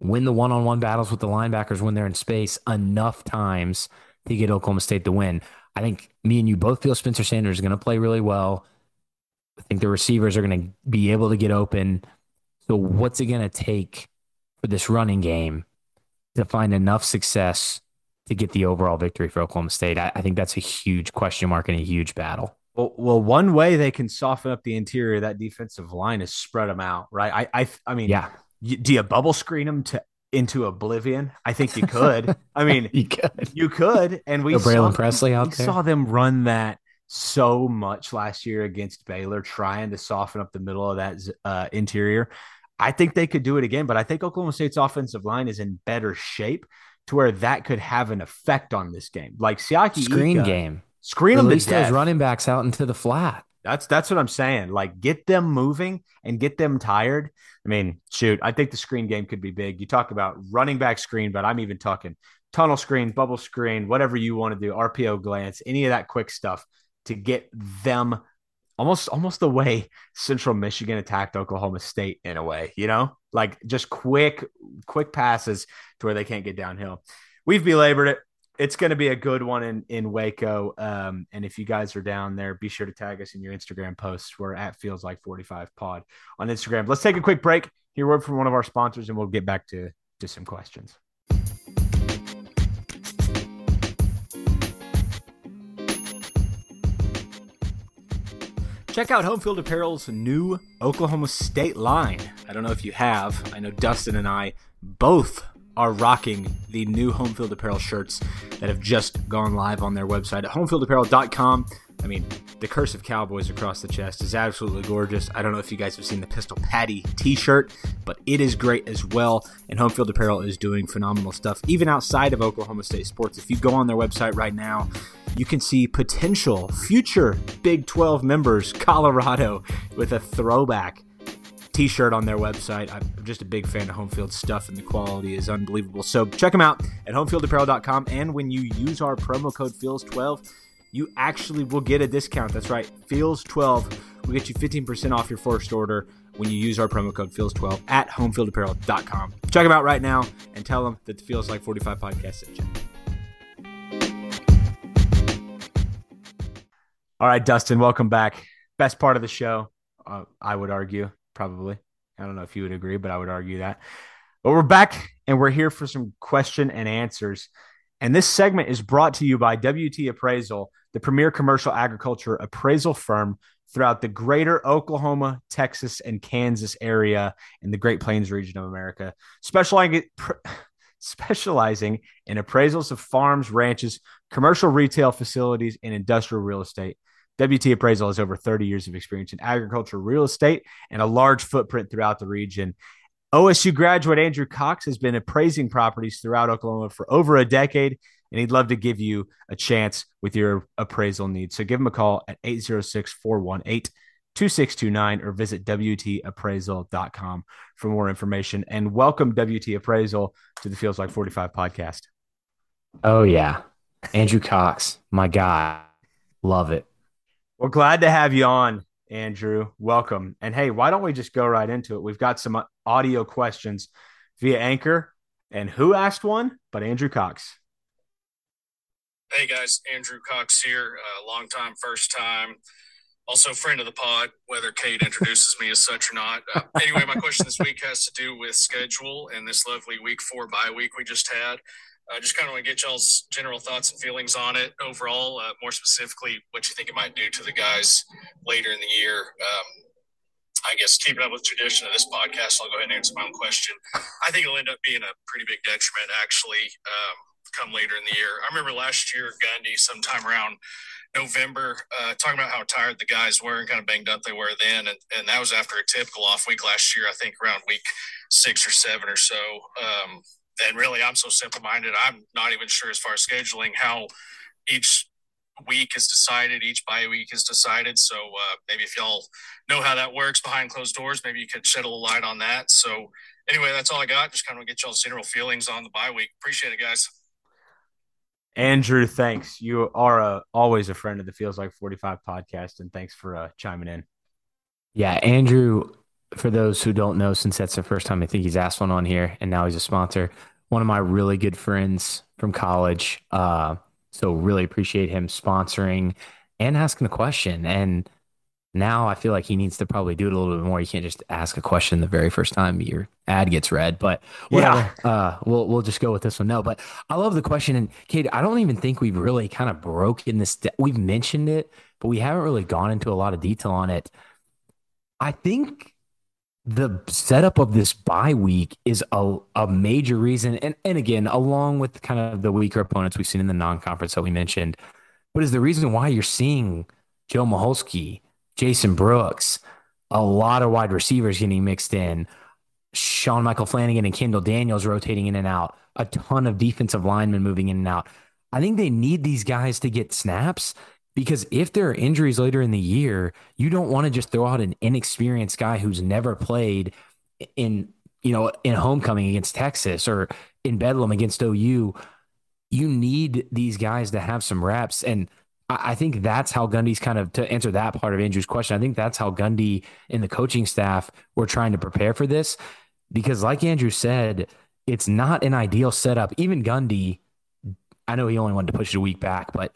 win the one on one battles with the linebackers when they're in space enough times to get Oklahoma State to win? I think me and you both feel Spencer Sanders is going to play really well. I think the receivers are going to be able to get open. So, what's it going to take for this running game to find enough success to get the overall victory for Oklahoma State? I, I think that's a huge question mark and a huge battle. Well, well, one way they can soften up the interior of that defensive line is spread them out, right? I, I, I mean, yeah. You, do you bubble screen them to into oblivion? I think you could. I mean, you could. You could. And we Braylon saw, Presley out we there. saw them run that so much last year against Baylor, trying to soften up the middle of that uh, interior. I think they could do it again, but I think Oklahoma State's offensive line is in better shape to where that could have an effect on this game. Like Siaki screen Ika, game. Screen them Release to those death. running backs out into the flat. That's that's what I'm saying. Like get them moving and get them tired. I mean, shoot, I think the screen game could be big. You talk about running back screen, but I'm even talking tunnel screen, bubble screen, whatever you want to do, RPO glance, any of that quick stuff to get them almost almost the way Central Michigan attacked Oklahoma State in a way, you know? Like just quick quick passes to where they can't get downhill. We've belabored it it's going to be a good one in in Waco. Um, and if you guys are down there, be sure to tag us in your Instagram posts. We're at feels like 45 pod on Instagram. Let's take a quick break. Hear word from one of our sponsors, and we'll get back to to some questions. Check out Homefield Apparel's new Oklahoma State line. I don't know if you have. I know Dustin and I both are rocking the new Homefield Apparel shirts that have just gone live on their website at homefieldapparel.com. I mean, the curse of cowboys across the chest is absolutely gorgeous. I don't know if you guys have seen the Pistol Patty t shirt, but it is great as well. And Homefield Apparel is doing phenomenal stuff, even outside of Oklahoma State sports. If you go on their website right now, you can see potential future Big 12 members, Colorado, with a throwback t-shirt on their website. I'm just a big fan of Homefield stuff and the quality is unbelievable. So check them out at homefieldapparel.com and when you use our promo code FEELS12, you actually will get a discount. That's right. FEELS12 will get you 15% off your first order when you use our promo code FEELS12 at homefieldapparel.com. Check them out right now and tell them that the Feels Like 45 podcast sent you. All right, Dustin, welcome back. Best part of the show, uh, I would argue probably. I don't know if you would agree, but I would argue that. But we're back and we're here for some question and answers. And this segment is brought to you by WT Appraisal, the premier commercial agriculture appraisal firm throughout the greater Oklahoma, Texas, and Kansas area in the Great Plains region of America, specializing, specializing in appraisals of farms, ranches, commercial retail facilities, and industrial real estate. WT Appraisal has over 30 years of experience in agriculture, real estate, and a large footprint throughout the region. OSU graduate Andrew Cox has been appraising properties throughout Oklahoma for over a decade, and he'd love to give you a chance with your appraisal needs. So give him a call at 806 418 2629 or visit WTappraisal.com for more information. And welcome WT Appraisal to the Feels Like 45 podcast. Oh, yeah. Andrew Cox, my guy. Love it. We're glad to have you on, Andrew. Welcome. And hey, why don't we just go right into it? We've got some audio questions via Anchor. And who asked one? But Andrew Cox. Hey guys, Andrew Cox here. Uh, long time, first time. Also, friend of the pod, whether Kate introduces me as such or not. Uh, anyway, my question this week has to do with schedule and this lovely week four bye week we just had. Just kind of want to get y'all's general thoughts and feelings on it overall. Uh, more specifically, what you think it might do to the guys later in the year. Um, I guess keeping up with tradition of this podcast, I'll go ahead and answer my own question. I think it'll end up being a pretty big detriment, actually, um, come later in the year. I remember last year, Gundy, sometime around November, uh, talking about how tired the guys were and kind of banged up they were then. And, and that was after a typical off week last year, I think around week six or seven or so. Um, and really, I'm so simple minded. I'm not even sure as far as scheduling how each week is decided, each bye week is decided. So uh, maybe if y'all know how that works behind closed doors, maybe you could shed a little light on that. So anyway, that's all I got. Just kind of get y'all's general feelings on the bye week. Appreciate it, guys. Andrew, thanks. You are a, always a friend of the Feels Like 45 podcast, and thanks for uh, chiming in. Yeah, Andrew, for those who don't know, since that's the first time I think he's asked one on here, and now he's a sponsor, one of my really good friends from college. Uh, so really appreciate him sponsoring and asking the question. And now I feel like he needs to probably do it a little bit more. You can't just ask a question the very first time your ad gets read. But whatever. Yeah. Uh, we'll we'll just go with this one. No, but I love the question. And Kate, I don't even think we've really kind of broken this. We've mentioned it, but we haven't really gone into a lot of detail on it. I think the setup of this bye week is a, a major reason. And, and again, along with kind of the weaker opponents we've seen in the non conference that we mentioned, but is the reason why you're seeing Joe Michalski, Jason Brooks, a lot of wide receivers getting mixed in, Sean Michael Flanagan and Kendall Daniels rotating in and out, a ton of defensive linemen moving in and out. I think they need these guys to get snaps because if there are injuries later in the year, you don't want to just throw out an inexperienced guy who's never played in, you know, in homecoming against Texas or in Bedlam against OU. You need these guys to have some reps. And I think that's how Gundy's kind of to answer that part of Andrew's question. I think that's how Gundy and the coaching staff were trying to prepare for this. Because, like Andrew said, it's not an ideal setup. Even Gundy, I know he only wanted to push it a week back, but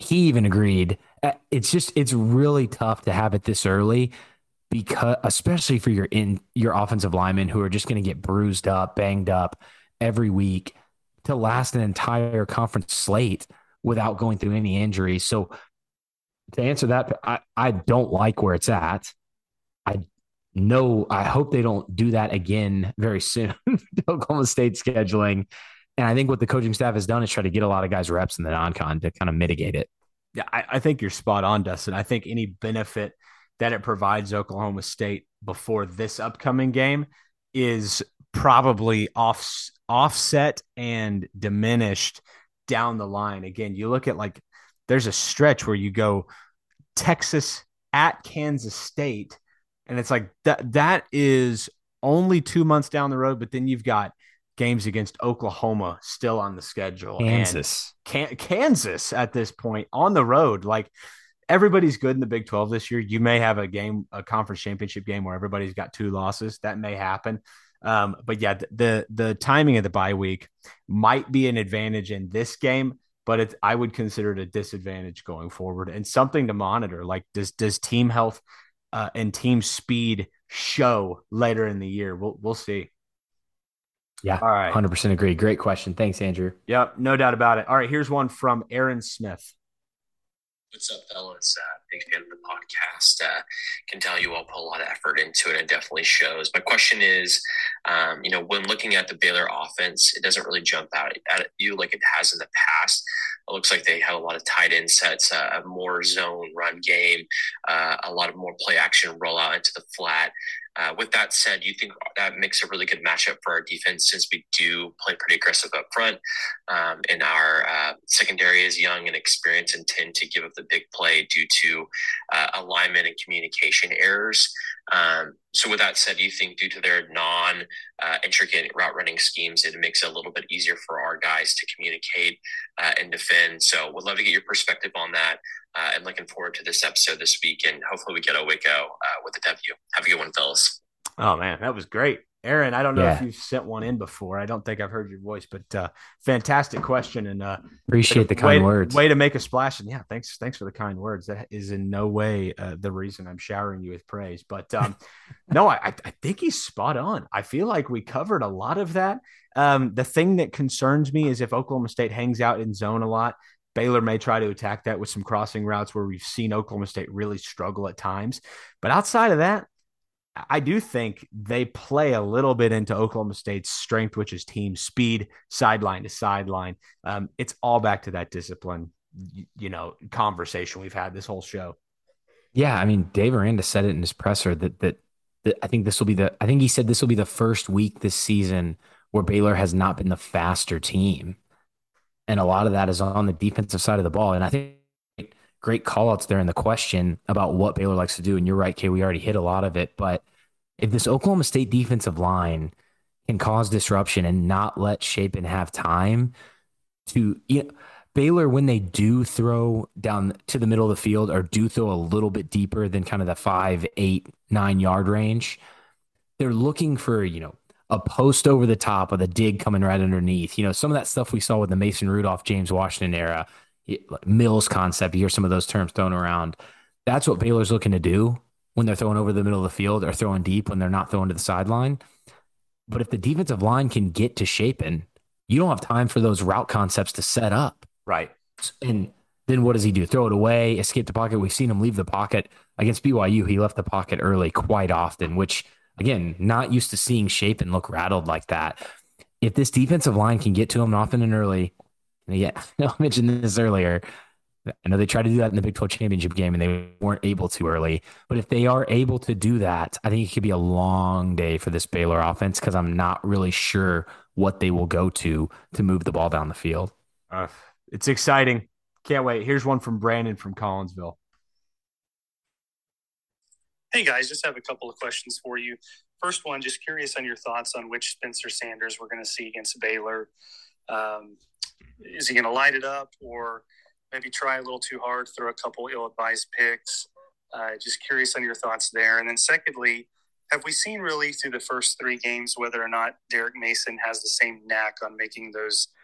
he even agreed. Uh, it's just it's really tough to have it this early because especially for your in your offensive linemen who are just going to get bruised up, banged up every week to last an entire conference slate without going through any injuries. So to answer that, I, I don't like where it's at. I know I hope they don't do that again very soon. Oklahoma State scheduling. And I think what the coaching staff has done is try to get a lot of guys reps in the non-con to kind of mitigate it. Yeah, I, I think you're spot on, Dustin. I think any benefit that it provides Oklahoma State before this upcoming game is probably off offset and diminished down the line. Again, you look at like there's a stretch where you go Texas at Kansas State, and it's like that that is only two months down the road, but then you've got games against Oklahoma still on the schedule. Kansas. Can- Kansas at this point on the road. Like everybody's good in the Big 12 this year. You may have a game, a conference championship game where everybody's got two losses. That may happen. Um, but yeah, the the timing of the bye week might be an advantage in this game, but it's I would consider it a disadvantage going forward and something to monitor. Like does does team health uh, and team speed show later in the year? We'll we'll see. Yeah. All right. 100% agree. Great question. Thanks, Andrew. Yep. No doubt about it. All right. Here's one from Aaron Smith. What's up, fellas? Uh, big fan of the podcast. Uh, can tell you all put a lot of effort into it. It definitely shows. My question is, um, you know, when looking at the Baylor offense, it doesn't really jump out at you like it has in the past. It looks like they have a lot of tight end sets, uh, a more zone run game, uh, a lot of more play action rollout into the flat. Uh, with that said, you think that makes a really good matchup for our defense since we do play pretty aggressive up front, um, and our uh, secondary is young and experienced and tend to give up the big play due to uh, alignment and communication errors. Um, so, with that said, you think due to their non uh, intricate route running schemes, it makes it a little bit easier for our guys to communicate uh, and defend? So, would love to get your perspective on that. Uh, and looking forward to this episode this week. And hopefully, we get a Waco uh, with a W. Have a good one, fellas. Oh, man, that was great. Aaron, I don't know yeah. if you've sent one in before. I don't think I've heard your voice, but uh, fantastic question and uh, appreciate the kind way, words. Way to make a splash, and yeah, thanks, thanks for the kind words. That is in no way uh, the reason I'm showering you with praise, but um, no, I, I think he's spot on. I feel like we covered a lot of that. Um, the thing that concerns me is if Oklahoma State hangs out in zone a lot, Baylor may try to attack that with some crossing routes where we've seen Oklahoma State really struggle at times. But outside of that, I do think they play a little bit into Oklahoma State's strength, which is team speed, sideline to sideline. Um, it's all back to that discipline, you know, conversation we've had this whole show. Yeah, I mean, Dave Aranda said it in his presser that, that that I think this will be the. I think he said this will be the first week this season where Baylor has not been the faster team, and a lot of that is on the defensive side of the ball. And I think great call outs there in the question about what Baylor likes to do. And you're right, Kay, we already hit a lot of it. But if this Oklahoma State defensive line can cause disruption and not let Shapen have time to, you know, Baylor, when they do throw down to the middle of the field or do throw a little bit deeper than kind of the five, eight, nine yard range, they're looking for, you know, a post over the top of the dig coming right underneath. You know, some of that stuff we saw with the Mason Rudolph, James Washington era, Mills concept. You hear some of those terms thrown around. That's what Baylor's looking to do when they're throwing over the middle of the field or throwing deep when they're not throwing to the sideline. But if the defensive line can get to Shapen, you don't have time for those route concepts to set up. Right. And then what does he do? Throw it away, escape the pocket. We've seen him leave the pocket against BYU. He left the pocket early quite often, which again, not used to seeing Shapen look rattled like that. If this defensive line can get to him often and early, and yeah, I mentioned this earlier. I know they tried to do that in the Big 12 championship game and they weren't able to early. But if they are able to do that, I think it could be a long day for this Baylor offense because I'm not really sure what they will go to to move the ball down the field. Uh, it's exciting. Can't wait. Here's one from Brandon from Collinsville. Hey guys, just have a couple of questions for you. First one, just curious on your thoughts on which Spencer Sanders we're going to see against Baylor. Um, is he going to light it up or maybe try a little too hard, throw a couple ill-advised picks? Uh, just curious on your thoughts there. And then secondly, have we seen really through the first three games whether or not Derek Mason has the same knack on making those –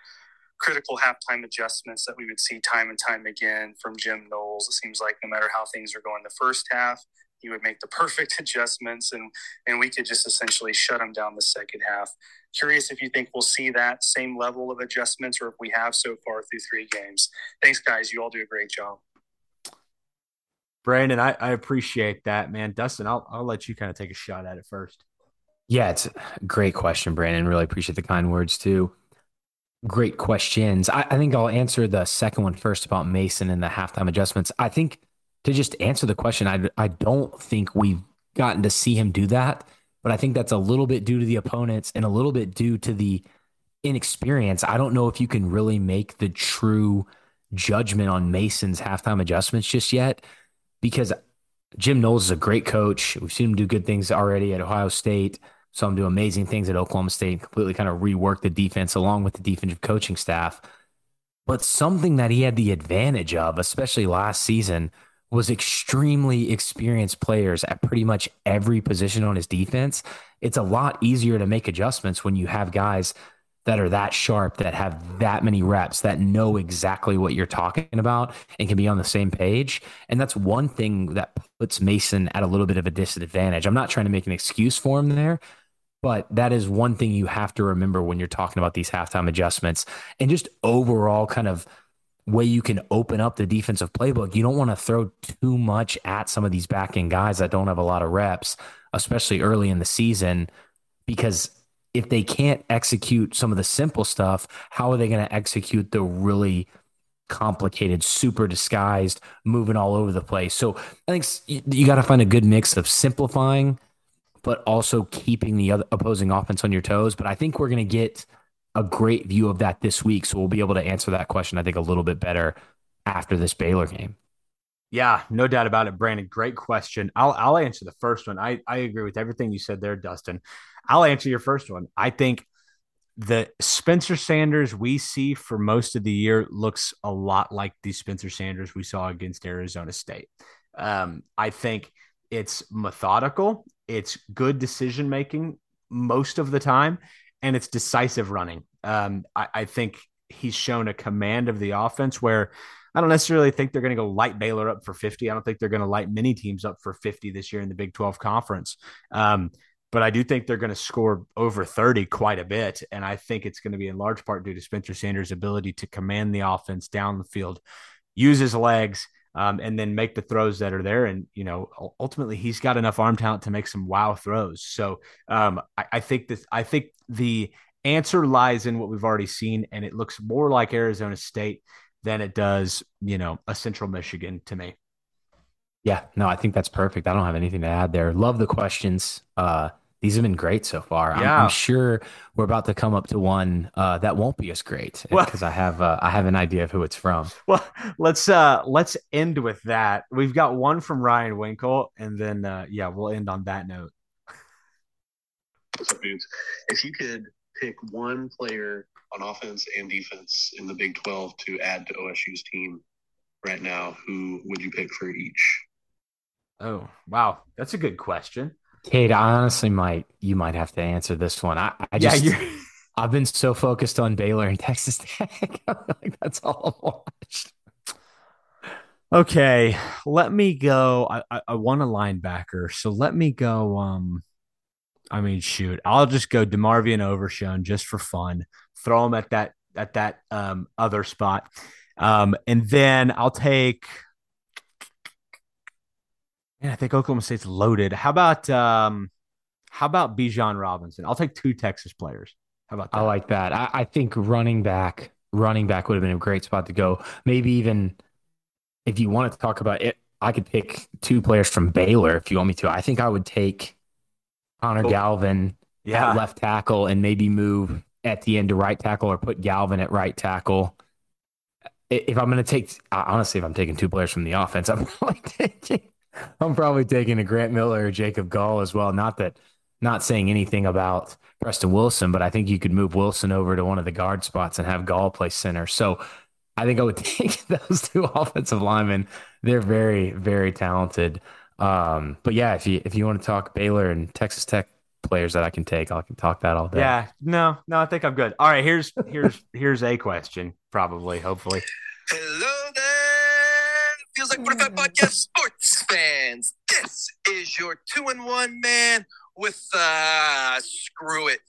critical halftime adjustments that we would see time and time again from Jim Knowles. It seems like no matter how things are going the first half, he would make the perfect adjustments and and we could just essentially shut him down the second half. Curious if you think we'll see that same level of adjustments or if we have so far through three games. Thanks, guys. You all do a great job. Brandon, I, I appreciate that, man. Dustin, I'll I'll let you kind of take a shot at it first. Yeah, it's a great question, Brandon. Really appreciate the kind words too. Great questions. I, I, think I'll answer the second one first about Mason and the halftime adjustments. I think to just answer the question, I, I don't think we've gotten to see him do that, but I think that's a little bit due to the opponents and a little bit due to the inexperience. I don't know if you can really make the true judgment on Mason's halftime adjustments just yet because Jim Knowles is a great coach. We've seen him do good things already at Ohio State. Saw him do amazing things at Oklahoma State, completely kind of rework the defense along with the defensive coaching staff. But something that he had the advantage of, especially last season, was extremely experienced players at pretty much every position on his defense. It's a lot easier to make adjustments when you have guys that are that sharp, that have that many reps, that know exactly what you're talking about and can be on the same page. And that's one thing that puts Mason at a little bit of a disadvantage. I'm not trying to make an excuse for him there, but that is one thing you have to remember when you're talking about these halftime adjustments and just overall kind of way you can open up the defensive playbook. You don't want to throw too much at some of these back end guys that don't have a lot of reps, especially early in the season, because if they can't execute some of the simple stuff, how are they going to execute the really complicated, super disguised, moving all over the place? So I think you got to find a good mix of simplifying but also keeping the other opposing offense on your toes. But I think we're going to get a great view of that this week. So we'll be able to answer that question, I think, a little bit better after this Baylor game. Yeah, no doubt about it, Brandon. Great question. I'll I'll answer the first one. I, I agree with everything you said there, Dustin. I'll answer your first one. I think the Spencer Sanders we see for most of the year looks a lot like the Spencer Sanders we saw against Arizona State. Um, I think it's methodical, it's good decision making most of the time, and it's decisive running. Um, I, I think he's shown a command of the offense where I don't necessarily think they're going to go light Baylor up for 50. I don't think they're going to light many teams up for 50 this year in the Big 12 conference. Um, but I do think they're going to score over 30 quite a bit. And I think it's going to be in large part due to Spencer Sanders' ability to command the offense down the field, use his legs, um, and then make the throws that are there. And, you know, ultimately he's got enough arm talent to make some wow throws. So um, I, I think this, I think the answer lies in what we've already seen, and it looks more like Arizona State than it does, you know, a Central Michigan to me. Yeah, no, I think that's perfect. I don't have anything to add there. Love the questions. Uh, these have been great so far. I'm, Yeah. I'm sure we're about to come up to one uh, that won't be as great Well- because I have uh, I have an idea of who it's from. Well, let's uh let's end with that. We've got one from Ryan Winkle, and then uh yeah, we'll end on that note. What's up, dudes? If you could pick one player on offense and defense in the Big 12 to add to OSU's team right now, who would you pick for each? Oh, wow. That's a good question. Kate, I honestly might you might have to answer this one. I, I just yeah, I've been so focused on Baylor and Texas Tech. like that's all I've watched. Okay, let me go. I, I, I want a linebacker, so let me go. Um, I mean, shoot, I'll just go DeMarvion Overshown just for fun. Throw him at that at that um other spot, um, and then I'll take. Man, I think Oklahoma State's loaded. How about um, how about Bijan Robinson? I'll take two Texas players. How about that? I like that. I, I think running back, running back would have been a great spot to go. Maybe even if you wanted to talk about it, I could pick two players from Baylor if you want me to. I think I would take Connor Cool. Galvin yeah, at left tackle and maybe move at the end to right tackle or put Galvin at right tackle. If I'm going to take, honestly, if I'm taking two players from the offense, I'm probably taking, I'm probably taking a Grant Miller or Jacob Gall as well. Not that, not saying anything about Preston Wilson, but I think you could move Wilson over to one of the guard spots and have Gall play center. So I think I would take those two offensive linemen. They're very, very talented. Um, but yeah, if you if you want to talk Baylor and Texas Tech players that I can take, I can talk that all day. yeah. No, no, I think I'm good. All right, here's here's here's a question. Probably, hopefully. Hello like 45 podcast sports fans. This is your two and one man with uh screw it.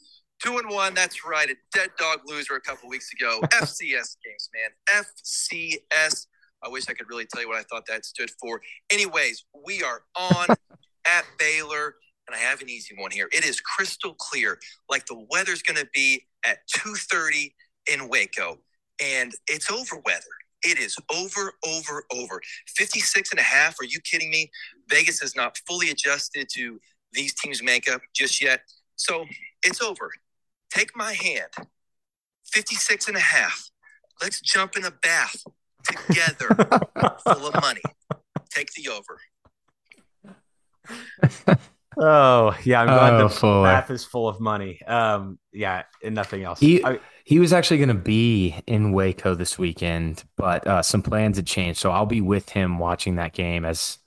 Two and one, that's right. A dead dog loser a couple weeks ago. FCS games, man. FCS. I wish I could really tell you what I thought that stood for. Anyways, we are on at Baylor, and I have an easy one here. It is crystal clear, like the weather's gonna be at 2:30 in Waco. And it's over weather. It is over, over, over. 56 and a half. Are you kidding me? Vegas is not fully adjusted to these teams' makeup just yet. So it's over. Take my hand. 56 and a half. Let's jump in a bath together full of money. Take the over. Oh yeah, I'm glad Oh, the Fuller. bath is full of money. Um, yeah, and nothing else. He- I- He was actually going to be in Waco this weekend, but uh, some plans had changed. So I'll be with him watching that game as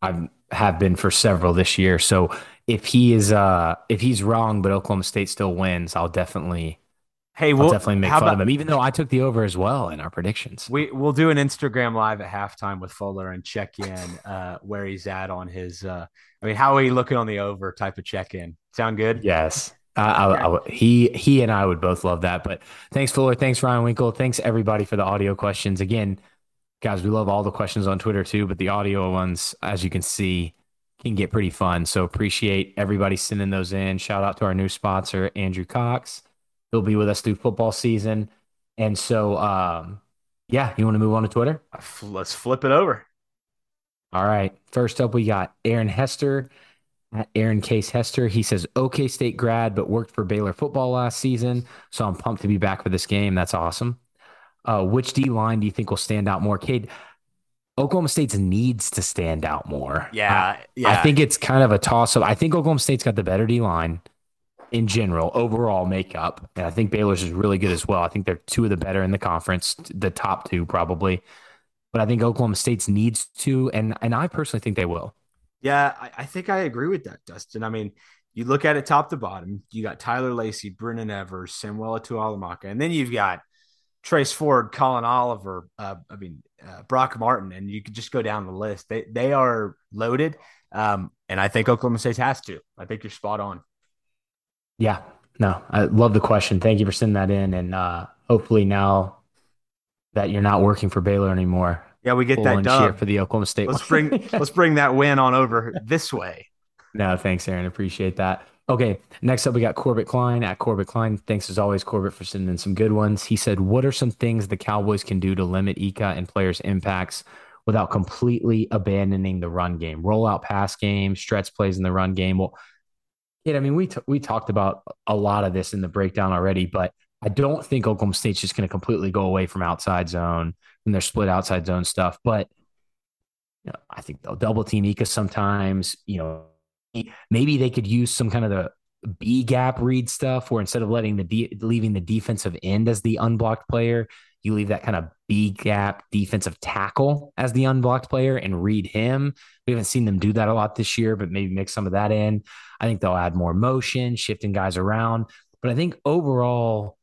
I have been for several this year. So if he is, uh, if he's wrong, but Oklahoma State still wins, I'll definitely, hey, I'll we'll definitely make fun about of him. Even though I took the over as well in our predictions. we we'll do an Instagram live at halftime with Fuller and check in uh, where he's at on his. Uh, I mean, how are you looking on the over type of check in? Sound good? Yes. I, I, I, he he and I would both love that. But thanks, Fuller. Thanks, Ryan Winkle. Thanks, everybody, for the audio questions. Again, guys, we love all the questions on Twitter too, but the audio ones, as you can see, can get pretty fun. So appreciate everybody sending those in. Shout out to our new sponsor, Andrew Cox. He'll be with us through football season. And so, um, yeah, you want to move on to Twitter? Let's flip it over. All right. First up, we got Aaron Hester at Aaron Case Hester. He says, OK State grad, but worked for Baylor football last season. So I'm pumped to be back for this game. That's awesome. Uh, which D line do you think will stand out more? Cade, Oklahoma State's needs to stand out more. Yeah, I, yeah. I think it's kind of a toss up. I think Oklahoma State's got the better D line in general, overall makeup. And I think Baylor's is really good as well. I think they're two of the better in the conference, the top two probably. But I think Oklahoma State's needs to, and and I personally think they will. Yeah, I, I think I agree with that, Dustin. I mean, you look at it top to bottom. You got Tyler Lacey, Brendon Evers, Samuel Tualamaka, and then you've got Trace Ford, Collin Oliver. Uh, I mean, uh, Brock Martin, and you could just go down the list. They they are loaded, um, and I think Oklahoma State has to. I think you're spot on. Yeah, no, I love the question. Thank you for sending that in, and uh, hopefully now that you're not working for Baylor anymore, Yeah, we get that dub. for the Oklahoma State. Let's one. bring let's bring that win on over this way. No, thanks, Aaron. Appreciate that. Okay, next up we got Corbett Klein at Corbett Klein. Thanks as always, Corbett, for sending in some good ones. He said, "What are some things the Cowboys can do to limit Ika and Player's impacts without completely abandoning the run game? Roll out pass game, stretch plays in the run game. Well, Yeah, I mean, we t- we talked about a lot of this in the breakdown already, but I don't think Oklahoma State's just going to completely go away from outside zone and their split outside zone stuff. But you know, I think they'll double team Ika sometimes. You know, maybe they could use some kind of the B gap read stuff where instead of letting the de- leaving the defensive end as the unblocked player, you leave that kind of B gap defensive tackle as the unblocked player and read him. We haven't seen them do that a lot this year, but maybe mix some of that in. I think they'll add more motion, shifting guys around. But I think overall,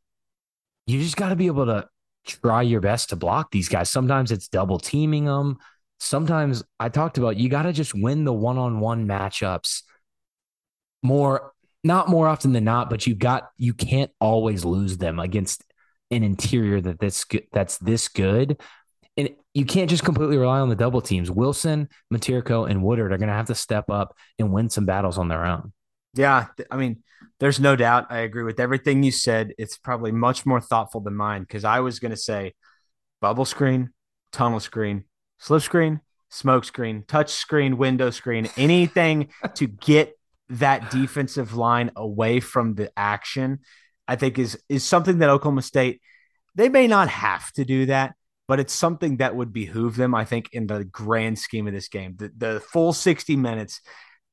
you just got to be able to try your best to block these guys. Sometimes it's double teaming them. Sometimes I talked about you got to just win the one on one matchups more, not more often than not, but you got, you can't always lose them against an interior that that's that's this good. And you can't just completely rely on the double teams. Wilson, Miterko, and Woodard are going to have to step up and win some battles on their own. Yeah, I mean, there's no doubt. I agree with everything you said. It's probably much more thoughtful than mine because I was going to say bubble screen, tunnel screen, slip screen, smoke screen, touch screen, window screen, anything to get that defensive line away from the action. I think is is something that Oklahoma State they may not have to do that, but it's something that would behoove them. I think in the grand scheme of this game, the, the full 60 minutes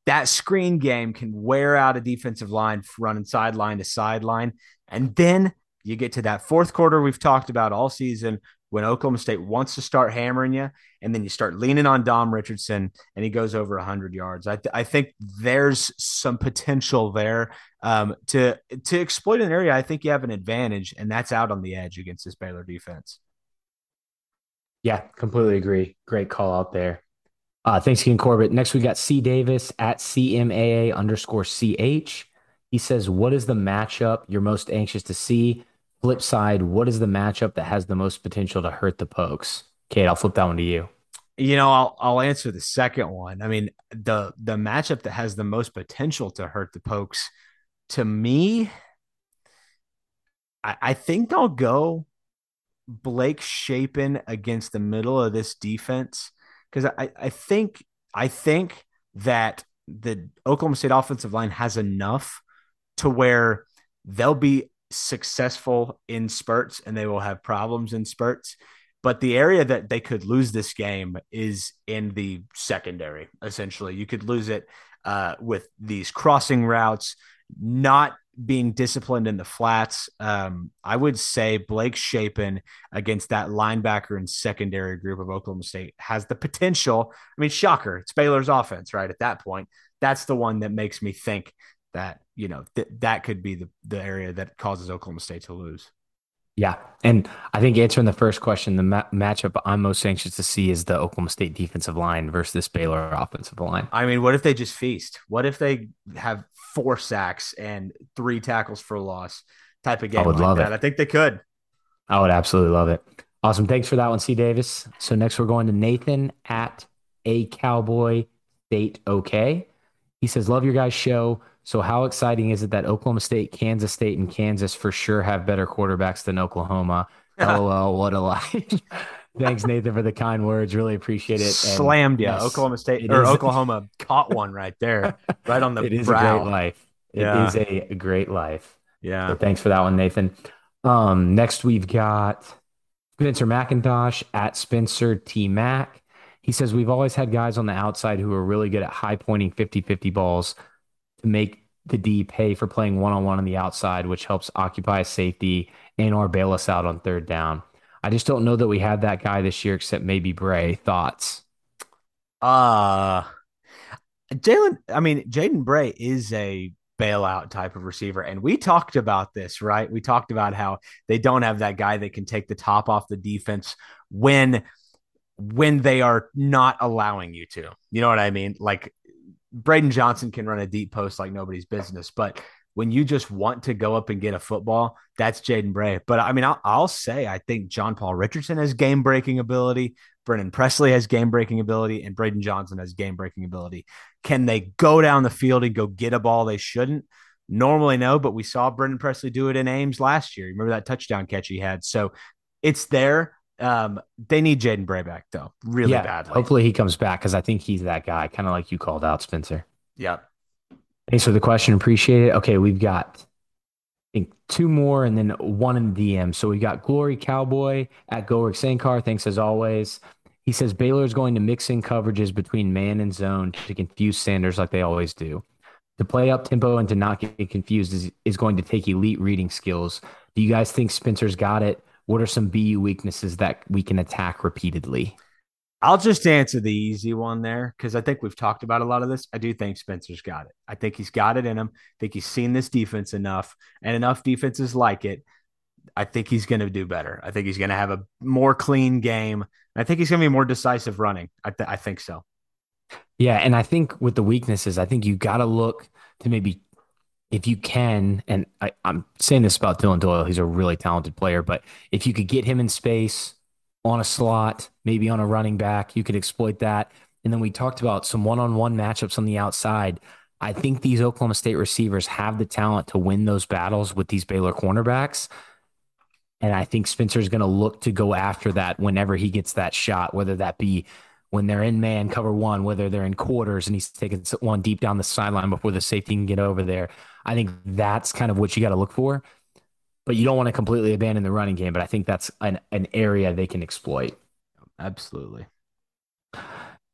that screen game can wear out a defensive line running sideline to sideline. And then you get to that fourth quarter we've talked about all season when Oklahoma State wants to start hammering you, and then you start leaning on Dom Richardson, and he goes over 100 yards. I, th- I think there's some potential there um, to to exploit an area. I think you have an advantage, and that's out on the edge against this Baylor defense. Yeah, completely agree. Great call out there. Uh, thanks again, Corbett. Next, we got C Davis at CMAA underscore CH. He says, What is the matchup you're most anxious to see? Flip side, what is the matchup that has the most potential to hurt the pokes? Cade, I'll flip that one to you. You know, I'll I'll answer the second one. I mean, the the matchup that has the most potential to hurt the pokes, to me, I, I think I'll go Blake Shapen against the middle of this defense because I, I think I think that the Oklahoma State offensive line has enough to where they'll be successful in spurts and they will have problems in spurts. But the area that they could lose this game is in the secondary, essentially. You could lose it uh, with these crossing routes, not being disciplined in the flats. Um, I would say Blake Shapen against that linebacker and secondary group of Oklahoma State has the potential. I mean, shocker, it's Baylor's offense, right? At that point, that's the one that makes me think that you know th- that could be the the area that causes Oklahoma State to lose. Yeah. And I think answering the first question, the ma- matchup I'm most anxious to see is the Oklahoma State defensive line versus this Baylor offensive line. I mean, what if they just feast? What if they have four sacks and three tackles for loss type of game? I would like love that? it. I think they could. I would absolutely love it. Awesome. Thanks for that one, C. Davis. So next we're going to Nathan at a Cowboy State OK. He says, Love your guys' show. So, how exciting is it that Oklahoma State, Kansas State, and Kansas for sure have better quarterbacks than Oklahoma? LOL, what a life. Thanks, Nathan, for the kind words. Really appreciate it. Slammed you. yes, Oklahoma State or is- Oklahoma caught one right there, right on the It is brow. a great life. It Yeah. is a, great life. Yeah. So thanks for that one, Nathan. Um, next we've got Spencer McIntosh at Spencer T Mac. He says we've always had guys on the outside who are really good at high pointing 50-50 balls to make the D pay for playing one-on-one on the outside, which helps occupy safety and or bail us out on third down. I just don't know that we had that guy this year, except maybe Bray. Thoughts? Uh Jalen, I mean, Jaden Bray is a bailout type of receiver. And we talked about this, right? We talked about how they don't have that guy that can take the top off the defense when when they are not allowing you to. You know what I mean? Like Braydon Johnson can run a deep post like nobody's business, but when you just want to go up and get a football, that's Jaden Bray. But I mean, I'll, I'll say I think John Paul Richardson has game breaking ability. Brennan Presley has game breaking ability, and Braydon Johnson has game breaking ability. Can they go down the field and go get a ball they shouldn't? Normally, no, but we saw Brennan Presley do it in Ames last year. Remember that touchdown catch he had? So it's there. Um, they need Jaden Bray back though, really yeah, badly. hopefully he comes back because I think he's that guy, kind of like you called out, Spencer. Yep. Thanks for the question. Appreciate it. Okay, we've got I think two more and then one in the DM. So we got Glory Cowboy at Go Rick Sankar. Thanks as always. He says Baylor is going to mix in coverages between man and zone to confuse Sanders like they always do. To play up tempo and to not get confused is, is going to take elite reading skills. Do you guys think Spencer's got it? What are some BU weaknesses that we can attack repeatedly? I'll just answer the easy one there because I think we've talked about a lot of this. I do think Spencer's got it. I think he's got it in him. I think he's seen this defense enough and enough defenses like it. I think he's going to do better. I think he's going to have a more clean game. I think he's going to be more decisive running. I, th- I think so. Yeah. And I think with the weaknesses, I think you got to look to maybe if you can, and I, I'm saying this about Dillon Doyle, he's a really talented player, but if you could get him in space, on a slot, maybe on a running back. You could exploit that. And then we talked about some one on one matchups on the outside. I think these Oklahoma State receivers have the talent to win those battles with these Baylor cornerbacks. And I think Spencer's going to look to go after that whenever he gets that shot, whether that be when they're in man cover one, whether they're in quarters and he's taking one deep down the sideline before the safety can get over there. I think that's kind of what you got to look for but you don't want to completely abandon the running game. But I think that's an, an area they can exploit. Absolutely.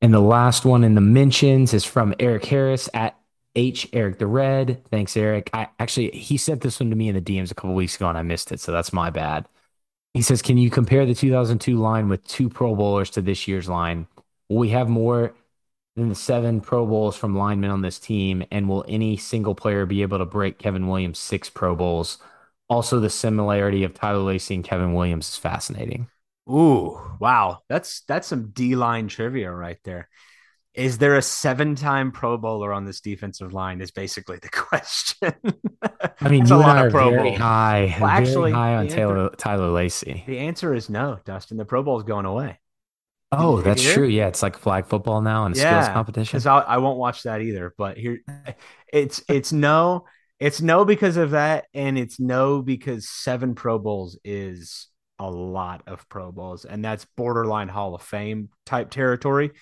And the last one in the mentions is from Eric Harris at H Eric the Red. Thanks, Eric. I actually he sent this one to me in the DMs a couple weeks ago and I missed it, so that's my bad. He says, "Can you compare the 2002 line with two Pro Bowlers to this year's line? Will we have more than the seven Pro Bowls from linemen on this team? And will any single player be able to break Kevin Williams' six Pro Bowls?" Also, the similarity of Tyler Lacey and Kevin Williams is fascinating. Ooh, wow. That's that's some D line trivia right there. Is there a seven time Pro Bowler on this defensive line? Is basically the question. I mean, you a lot of Pro very Bowl. high, well, actually, high on Taylor answer, Tyler Lacey. The answer is no, Dustin. The Pro Bowl is going away. Oh, that's true. Yeah, it's like flag football now and a yeah, skills competition. Because I won't watch that either. But here, it's it's no. It's no because of that, and it's no because seven Pro Bowls is a lot of Pro Bowls, and that's borderline Hall of Fame type territory.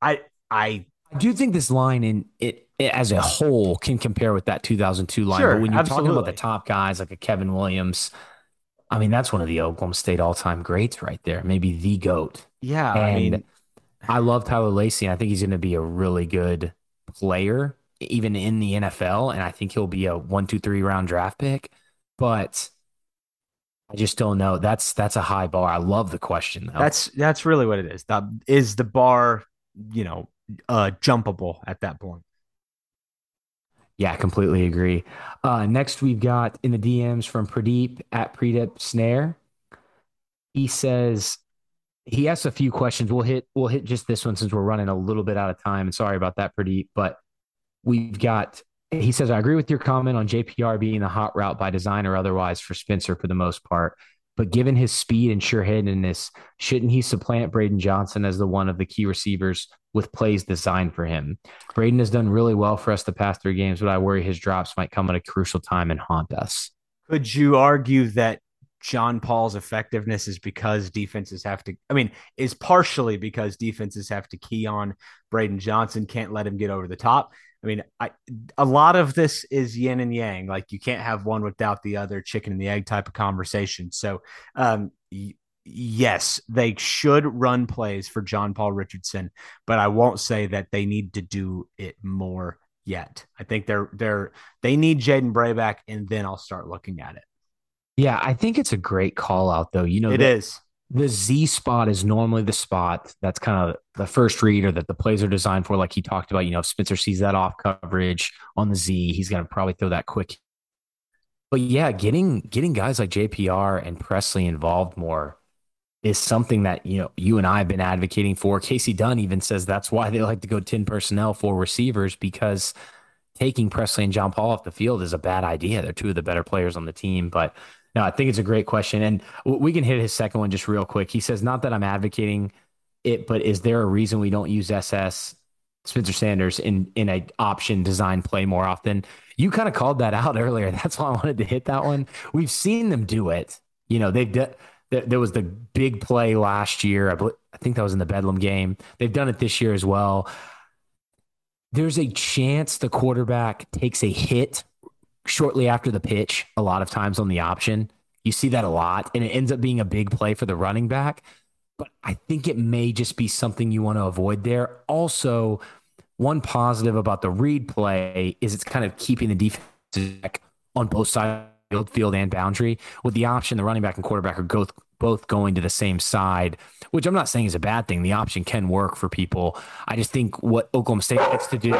I I I do think this line in it, it, as a whole can compare with that 2002 line. Sure, but when you're absolutely. talking about the top guys like a Kevin Williams, I mean that's one of the Oklahoma State all time greats right there, maybe the goat. Yeah, and I mean, I love Tyler Lacey. and I think he's going to be a really good player even in the NFL, and I think he'll be a one, two, three round draft pick. But I just don't know. That's that's a high bar. I love the question though. That's that's really what it is. That is the bar, you know, uh jumpable at that point. Yeah, completely agree. Uh, next, we've got in the DMs from Pradeep at Pradeep Snare. He says he asks a few questions. We'll hit we'll hit just this one since we're running a little bit out of time. And sorry about that, Pradeep. But We've got, he says, I agree with your comment on JPR being the hot route by design or otherwise for Spencer for the most part. But given his speed and sure handedness, shouldn't he supplant Braydon Johnson as the one of the key receivers with plays designed for him? Braydon has done really well for us the past three games, but I worry his drops might come at a crucial time and haunt us. Could you argue that John Paul's effectiveness is because defenses have to, I mean, is partially because defenses have to key on Braydon Johnson, can't let him get over the top. I mean, I, a lot of this is yin and yang. Like you can't have one without the other, chicken and the egg type of conversation. So, um, y- yes, they should run plays for John Paul Richardson, but I won't say that they need to do it more yet. I think they're they're they need Jaden Bray back, and then I'll start looking at it. Yeah, I think it's a great call out though. You know, it is the Z spot is normally the spot that's kind of the first reader that the plays are designed for. Like he talked about, you know, if Spencer sees that off coverage on the Z, he's going to probably throw that quick. But yeah, getting getting guys like JPR and Presley involved more is something that you know you and I have been advocating for. Kasey Dunn even says that's why they like to go ten personnel for receivers because taking Presley and John Paul off the field is a bad idea. They're two of the better players on the team, but no, I think it's a great question. And we can hit his second one just real quick. He says, not that I'm advocating it, but is there a reason we don't use SS Spencer Sanders in in a option design play more often? You kind of called that out earlier. That's why I wanted to hit that one. We've seen them do it. You know, they've done. There was the big play last year. I, think that was in the Bedlam game. They've done it this year as well. there's a chance the quarterback takes a hit shortly after the pitch, a lot of times on the option. You see that a lot, and it ends up being a big play for the running back. But I think it may just be something you want to avoid there. Also, one positive about the read play is it's kind of keeping the defense on both sides field, field and boundary. With the option, the running back and quarterback are both both going to the same side, which I'm not saying is a bad thing. The option can work for people. I just think what Oklahoma State needs to do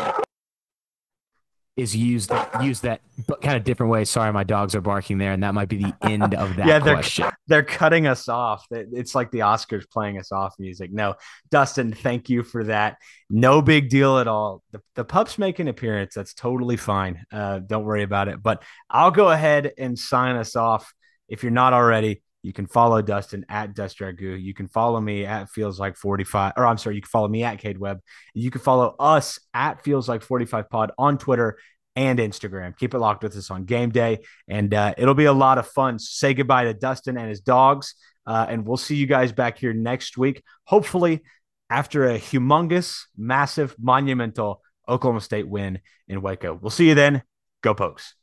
is used that use that kind of different way. Sorry, my dogs are barking there, and that might be the end of that yeah, they're, question. They're cutting us off. It's like the Oscars playing us off music. No, Dustin, thank you for that. No big deal at all. The, the pups make an appearance. That's totally fine. Uh, don't worry about it. But I'll go ahead and sign us off. If you're not already, you can follow Dustin at Dust Dragoo. You can follow me at Feels Like 45, or I'm sorry, you can follow me at Cade Webb. You can follow us at Feels Like 45 Pod on Twitter and Instagram. Keep it locked with us on game day, and uh, it'll be a lot of fun. Say goodbye to Dustin and his dogs, uh, and we'll see you guys back here next week. Hopefully, after a humongous, massive, monumental Oklahoma State win in Waco. We'll see you then. Go Pokes.